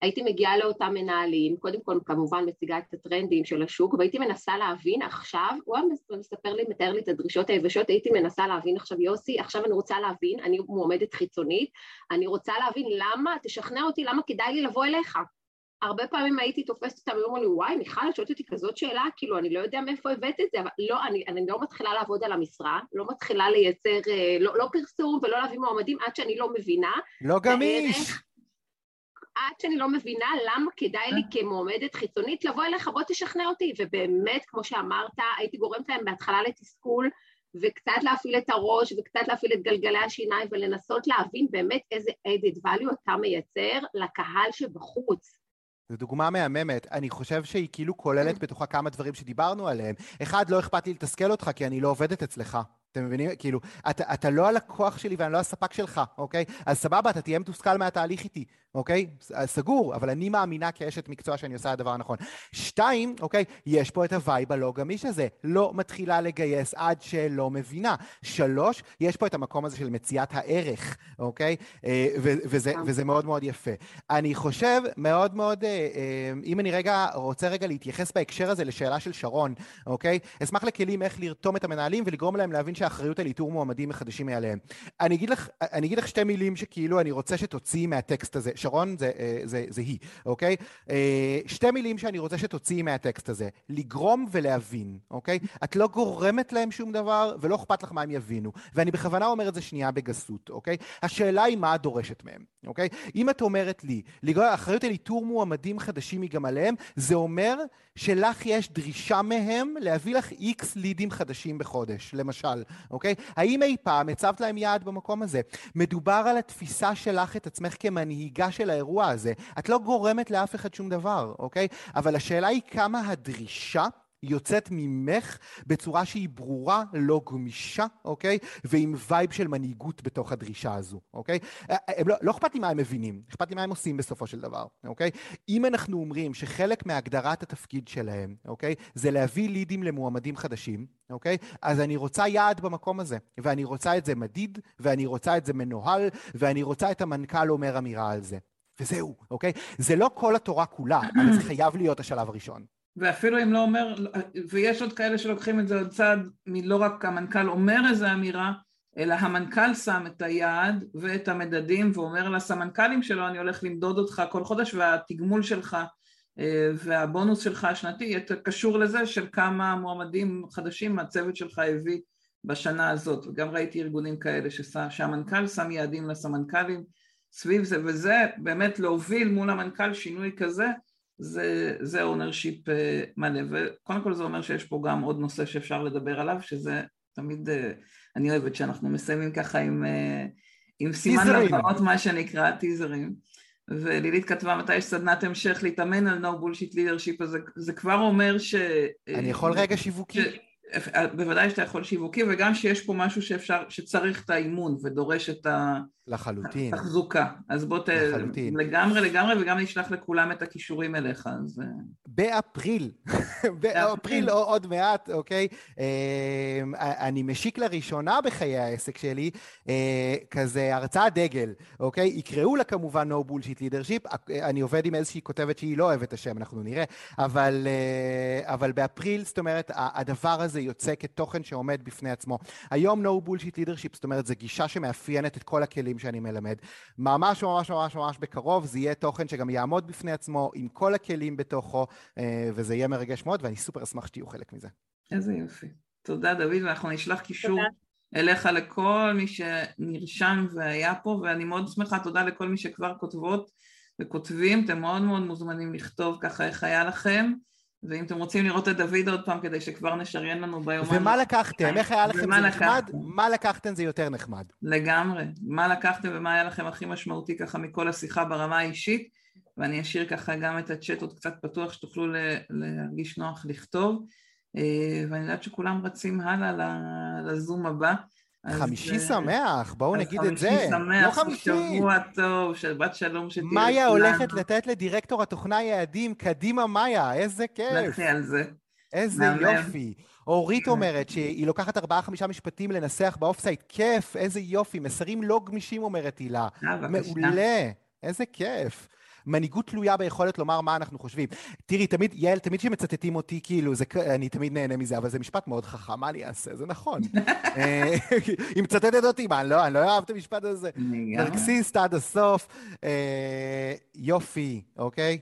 הייתי מגיעה לאותם מנהלים, קודם כל כמובן מציגה את הטרנדים של השוק, והייתי מנסה להבין עכשיו, הוא היה מספר לי, מתאר לי את הדרישות היבשות, הייתי מנסה להבין עכשיו, יוסי, עכשיו אני רוצה להבין, אני מועמדת חיצונית, אני רוצה להבין למה, תשכנע אותי למה כדאי לי לבוא אליך. הרבה פעמים הייתי תופסת אותם ואומרים לי, וואי, מיכל, את שואלת אותי כזאת שאלה, כאילו, אני לא יודע מאיפה הבאת את זה, אבל לא, אני, אני לא מתחילה לעבוד על המשרה, לא מתחילה לייצר, אה, לא, לא פרסום ולא להביא מועמדים עד שאני לא מבינה. לא גמיש. עד שאני לא מבינה למה כדאי לי כמועמדת חיצונית לבוא אליך, בוא תשכנע אותי. ובאמת, כמו שאמרת, הייתי גורמת להם בהתחלה לתסכול, וקצת להפעיל את הראש, וקצת להפעיל את גלגלי השיניים, ולנסות להבין באמת איזה added value אתה מייצר לקהל שבחוץ. זו דוגמה מהממת. אני חושב שהיא כאילו כוללת בתוכה כמה דברים שדיברנו עליהם. אחד, לא אכפת לי לתסכל אותך כי אני לא עובדת אצלך. אתם מבינים? כאילו, אתה, אתה לא הלקוח שלי ואני לא הספק שלך, אוקיי? אז סבבה, אתה תהיה מתוסכל מהתהליך איתי, אוקיי? סגור, אבל אני מאמינה כאשת מקצוע שאני עושה הדבר הנכון. שתיים, אוקיי? יש פה את ה vibe הלא גמיש הזה. לא מתחילה לגייס עד שלא מבינה. שלוש, יש פה את המקום הזה של מציאת הערך, אוקיי? אה, וזה, נכון. וזה מאוד מאוד יפה. אני חושב מאוד מאוד, אה, אה, אם אני רגע רוצה רגע להתייחס בהקשר הזה לשאלה של שרון, אוקיי? אשמח לכלים איך לרתום את המנהלים ולגרום להם להבין שהאחריות על איתור מועמדים מחדשים מעליהם. אני אגיד לך, אני אגיד לך שתי מילים שכאילו אני רוצה שתוציאי מהטקסט הזה. שרון זה, אה, זה, זה היא, אוקיי? אה, שתי מילים שאני רוצה שתוציאי מהטקסט הזה. לגרום ולהבין, אוקיי? את לא גורמת להם שום דבר ולא אכפת לך מה הם יבינו. ואני בכוונה אומר את זה שנייה בגסות, אוקיי? השאלה היא מה את דורשת מהם, אוקיי? אם את אומרת לי, אחריות על איתור מועמדים חדשים היא גם עליהם, זה אומר שלך יש דרישה מהם להביא לך איקס לידים חדשים בחודש, למשל, אוקיי? האם אי פעם הצבת להם יעד במקום הזה? מדובר על התפיסה שלך את עצמך כמנהיגה של האירוע הזה. את לא גורמת לאף אחד שום דבר, אוקיי? אבל השאלה היא כמה הדרישה יוצאת ממך בצורה שהיא ברורה, לא גמישה, אוקיי? ועם vibe של מנהיגות בתוך הדרישה הזו, אוקיי? אה, אה, הם לא, לא אכפת לי מה הם מבינים, אכפת לי מה הם עושים בסופו של דבר, אוקיי? אם אנחנו אומרים שחלק מהגדרת התפקיד שלהם, אוקיי? זה להביא לידים למועמדים חדשים, אוקיי? אז אני רוצה יעד במקום הזה, ואני רוצה את זה מדיד, ואני רוצה את זה מנוהל, ואני רוצה את המנכ"ל אומר אמירה על זה. וזהו, אוקיי? זה לא כל התורה כולה, אבל זה חייב להיות השלב הראשון. ואפילו אם לא אומר, ויש עוד כאלה שלוקחים את זה עוד צעד מלא רק המנכ"ל אומר איזו אמירה, אלא המנכ"ל שם את היעד ואת המדדים ואומר לסמנכ"לים שלו אני הולך למדוד אותך כל חודש והתגמול שלך אה, והבונוס שלך השנתי יהיה קשור לזה של כמה מועמדים חדשים הצוות שלך הביא בשנה הזאת. וגם ראיתי ארגונים כאלה ששה, שהמנכ"ל שם יעדים לסמנכ"לים סביב זה וזה באמת להוביל מול המנכ"ל שינוי כזה זה, זה ownership אה, מלא, וקודם כל זה אומר שיש פה גם עוד נושא שאפשר לדבר עליו, שזה תמיד, אה, אני אוהבת שאנחנו מסיימים ככה עם, אה, עם סימן לבאות, מה שנקרא, טיזרים. ולילית כתבה מתי יש סדנת המשך להתאמן על no bullshit leadership, אז זה, זה כבר אומר ש... אני יכול רגע שיווקי? ש... בוודאי שאתה יכול שיווקי, וגם שיש פה משהו שאפשר, שצריך את האימון ודורש את לחלוטין. התחזוקה. אז בוא ת... לחלוטין. לגמרי, לגמרי, וגם נשלח לכולם את הכישורים אליך, אז... אה. באפריל, באפריל או עוד מעט, אוקיי? אה, אני משיק לראשונה בחיי העסק שלי, אה, כזה הרצאת דגל, אוקיי? יקראו לה כמובן No Bullshit Leadership, אני עובד עם איזושהי כותבת שהיא לא אוהבת את השם, אנחנו נראה, אבל, אבל באפריל, זאת אומרת, הדבר הזה יוצא כתוכן שעומד בפני עצמו. היום No Bullshit Leadership, זאת אומרת, זו גישה שמאפיינת את כל הכלים שאני מלמד. ממש ממש ממש ממש בקרוב זה יהיה תוכן שגם יעמוד בפני עצמו עם כל הכלים בתוכו, אה, וזה יהיה מרגש מאוד, ואני סופר אשמח שתהיו חלק מזה. איזה יופי. תודה דוד, ואנחנו נשלח קישור תודה. אליך לכל מי שנרשם והיה פה, ואני מאוד שמחה, תודה לכל מי שכבר כותבות וכותבים, אתם מאוד מאוד מוזמנים לכתוב ככה איך היה לכם. ואם אתם רוצים לראות את דוד עוד פעם, כדי שכבר נשריין לנו ביומן... ומה לקחתם? איך היה לכם זה נחמד? מה לקחתם זה יותר נחמד. לגמרי. מה לקחתם ומה היה לכם הכי משמעותי ככה מכל השיחה ברמה האישית, ואני אשאיר ככה גם את הצ'אט עוד קצת פתוח, שתוכלו להרגיש נוח לכתוב, אה, ואני יודעת שכולם רצים הלאה לזום הבא. חמישי אז, שמח, בואו נגיד את זה. חמישי שמח, לא חמישי. שבוע טוב, שבת שלום שתהיה לכולנו. מאיה הולכת לתת לדירקטור התוכנה יעדים, קדימה מאיה, איזה כיף. לכי על זה. איזה יופי. אורית אומרת שהיא לוקחת ארבעה-חמישה משפטים לנסח באופסייט, כיף, איזה יופי, מסרים לא גמישים, אומרת הילה. אה, מעולה, איזה כיף. מנהיגות תלויה ביכולת לומר מה אנחנו חושבים. תראי, תמיד, יעל, תמיד כשמצטטים אותי, כאילו, זה, אני תמיד נהנה מזה, אבל זה משפט מאוד חכם, מה אני אעשה? זה נכון. אה, היא מצטטת אותי, מה, לא, אני לא אוהב את המשפט הזה. נרקסיסט עד הסוף. אה, יופי, אוקיי?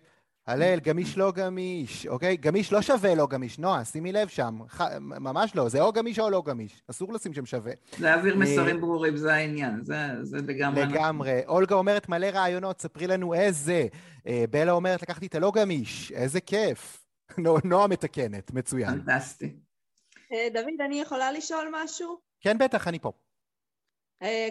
הלל, גמיש לא גמיש, אוקיי? גמיש לא שווה לא גמיש. נועה, שימי לב שם. ח... ממש לא, זה או גמיש או לא גמיש. אסור לשים שם שווה. להעביר אה, מסרים ברורים, זה העניין. זה, זה לגמרי... לגמרי. אולגה אומרת מלא רעיונות, ספרי לנו איזה. אה, בלה אומרת, לקחתי את הלא גמיש, איזה כיף. נועה מתקנת, מצוין. פנטסטי. אה, דוד, אני יכולה לשאול משהו? כן, בטח, אני פה.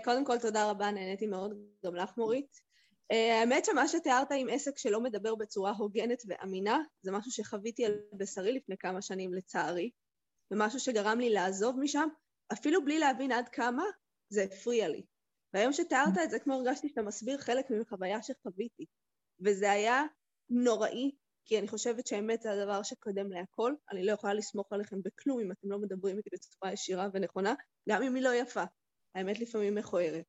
קודם כל, תודה רבה, נהניתי מאוד, גם לך, מורית. אה, האמת שמה שתיארת עם עסק שלא מדבר בצורה הוגנת ואמינה, זה משהו שחוויתי על בשרי לפני כמה שנים לצערי, ומשהו שגרם לי לעזוב משם, אפילו בלי להבין עד כמה זה הפריע לי. והיום שתיארת את זה, כמו הרגשתי שאתה מסביר חלק מחוויה שחוויתי. וזה היה נוראי, כי אני חושבת שאמת זה הדבר שקודם להכל. אני לא יכולה לסמוך עליכם בכלום אם אתם לא מדברים איתי בצורה ישירה ונכונה, גם אם היא לא יפה. האמת לפעמים מכוערת.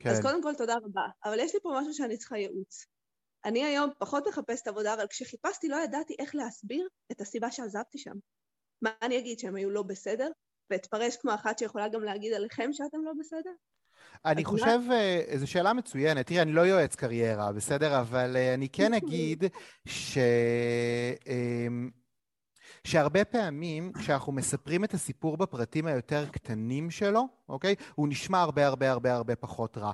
כן. אז קודם כל תודה רבה. אבל יש לי פה משהו שאני צריכה ייעוץ. אני היום פחות מחפשת עבודה, אבל כשחיפשתי לא ידעתי איך להסביר את הסיבה שעזבתי שם. מה אני אגיד, שהם היו לא בסדר? ואתפרש כמו אחת שיכולה גם להגיד עליכם שאתם לא בסדר? אני חושב, מה... זו שאלה מצוינת. תראי, אני לא יועץ קריירה, בסדר? אבל אה, אני כן אגיד ש... שהרבה פעמים כשאנחנו מספרים את הסיפור בפרטים היותר קטנים שלו, אוקיי? הוא נשמע הרבה הרבה הרבה הרבה פחות רע.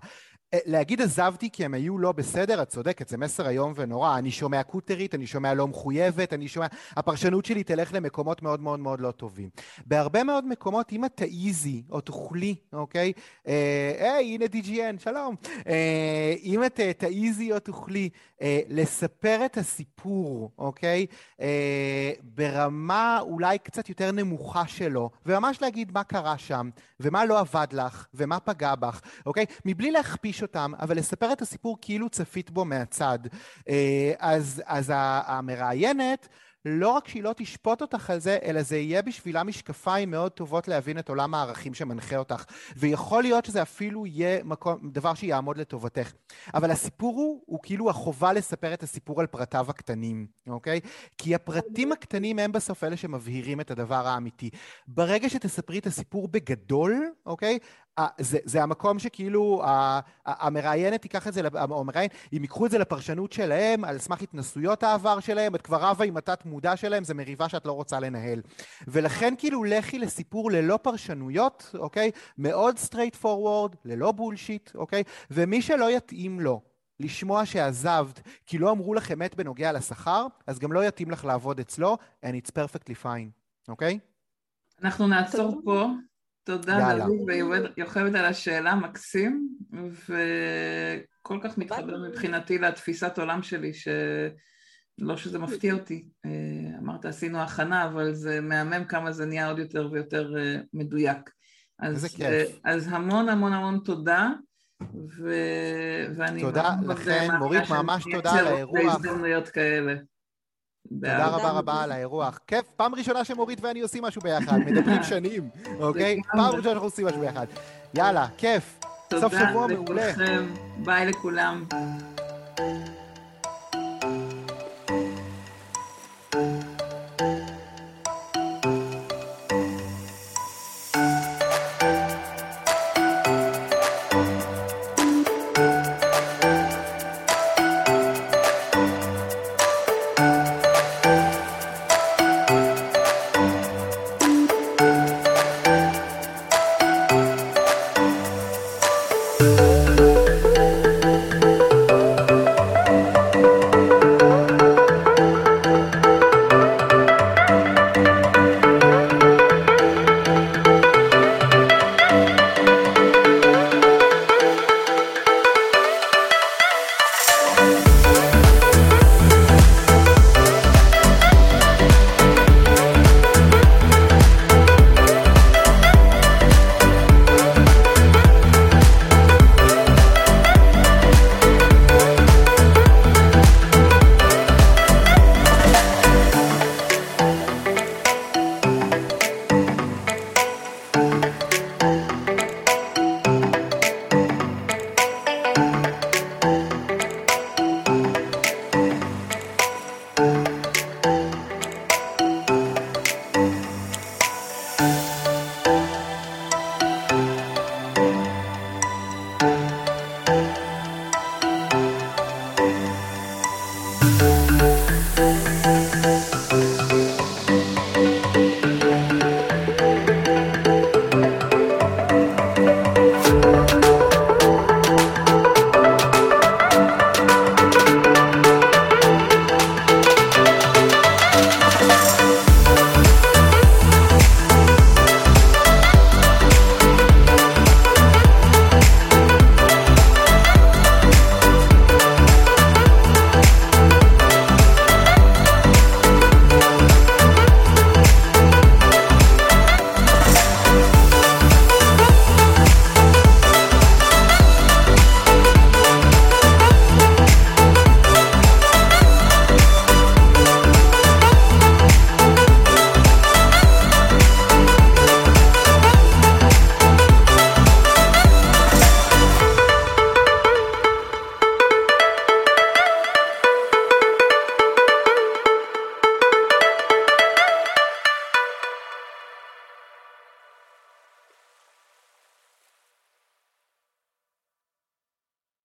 אה, להגיד עזבתי כי הם היו לא בסדר, את צודקת, זה מסר איום ונורא. אני שומע קוטרית, אני שומע לא מחויבת, אני שומע... הפרשנות שלי תלך למקומות מאוד מאוד מאוד לא טובים. בהרבה מאוד מקומות, אם את תעיזי או תוכלי, אוקיי? אה, היי, הנה DGN, שלום. אה, אם את תעיזי או תוכלי לספר את הסיפור, אוקיי? ברמה אולי קצת יותר נמוכה שלו, וממש להגיד מה קרה שם, ומה לא עבד לך, ומה פגע בך, אוקיי? מבלי להכפיש אותם, אבל לספר את הסיפור כאילו צפית בו מהצד. אה, אז, אז המראיינת, לא רק שהיא לא תשפוט אותך על זה, אלא זה יהיה בשבילה משקפיים מאוד טובות להבין את עולם הערכים שמנחה אותך. ויכול להיות שזה אפילו יהיה מקום, דבר שיעמוד לטובתך. אבל הסיפור הוא, הוא כאילו החובה לספר את הסיפור על פרטיו הקטנים, אוקיי? כי הפרטים הקטנים הם בסוף אלה שמבהירים את הדבר האמיתי. ברגע שתספרי את הסיפור בגדול, אוקיי? זה, זה המקום שכאילו המראיינת תיקח את זה, או המראיין, אם ייקחו את זה לפרשנות שלהם, על סמך התנסויות העבר שלהם, את כבר רבה עם התת מודע שלהם, זה מריבה שאת לא רוצה לנהל. ולכן כאילו לכי לסיפור ללא פרשנויות, אוקיי? מאוד straight forward, ללא בולשיט, אוקיי? ומי שלא יתאים לו לשמוע שעזבת כי לא אמרו לך אמת בנוגע לשכר, אז גם לא יתאים לך לעבוד אצלו, and it's perfectly fine, אוקיי? אנחנו נעצור פה. תודה דוד ויוכבת על השאלה, מקסים, וכל כך מתחבר מבחינתי לתפיסת עולם שלי, ש... לא שזה מפתיע אותי, אמרת עשינו הכנה, אבל זה מהמם כמה זה נהיה עוד יותר ויותר מדויק. איזה כיף. אז המון המון המון תודה. ו... ואני... תודה לכם, מורית, ממש תודה על האירוח. בהזדמנויות כאלה. תודה רבה רבה על האירוח. כיף, פעם ראשונה שמורית ואני עושים משהו ביחד, מדברים שנים, אוקיי? פעם ראשונה שאנחנו עושים משהו ביחד. יאללה, כיף. סוף שבוע מעולה. תודה לכולכם, ביי לכולם.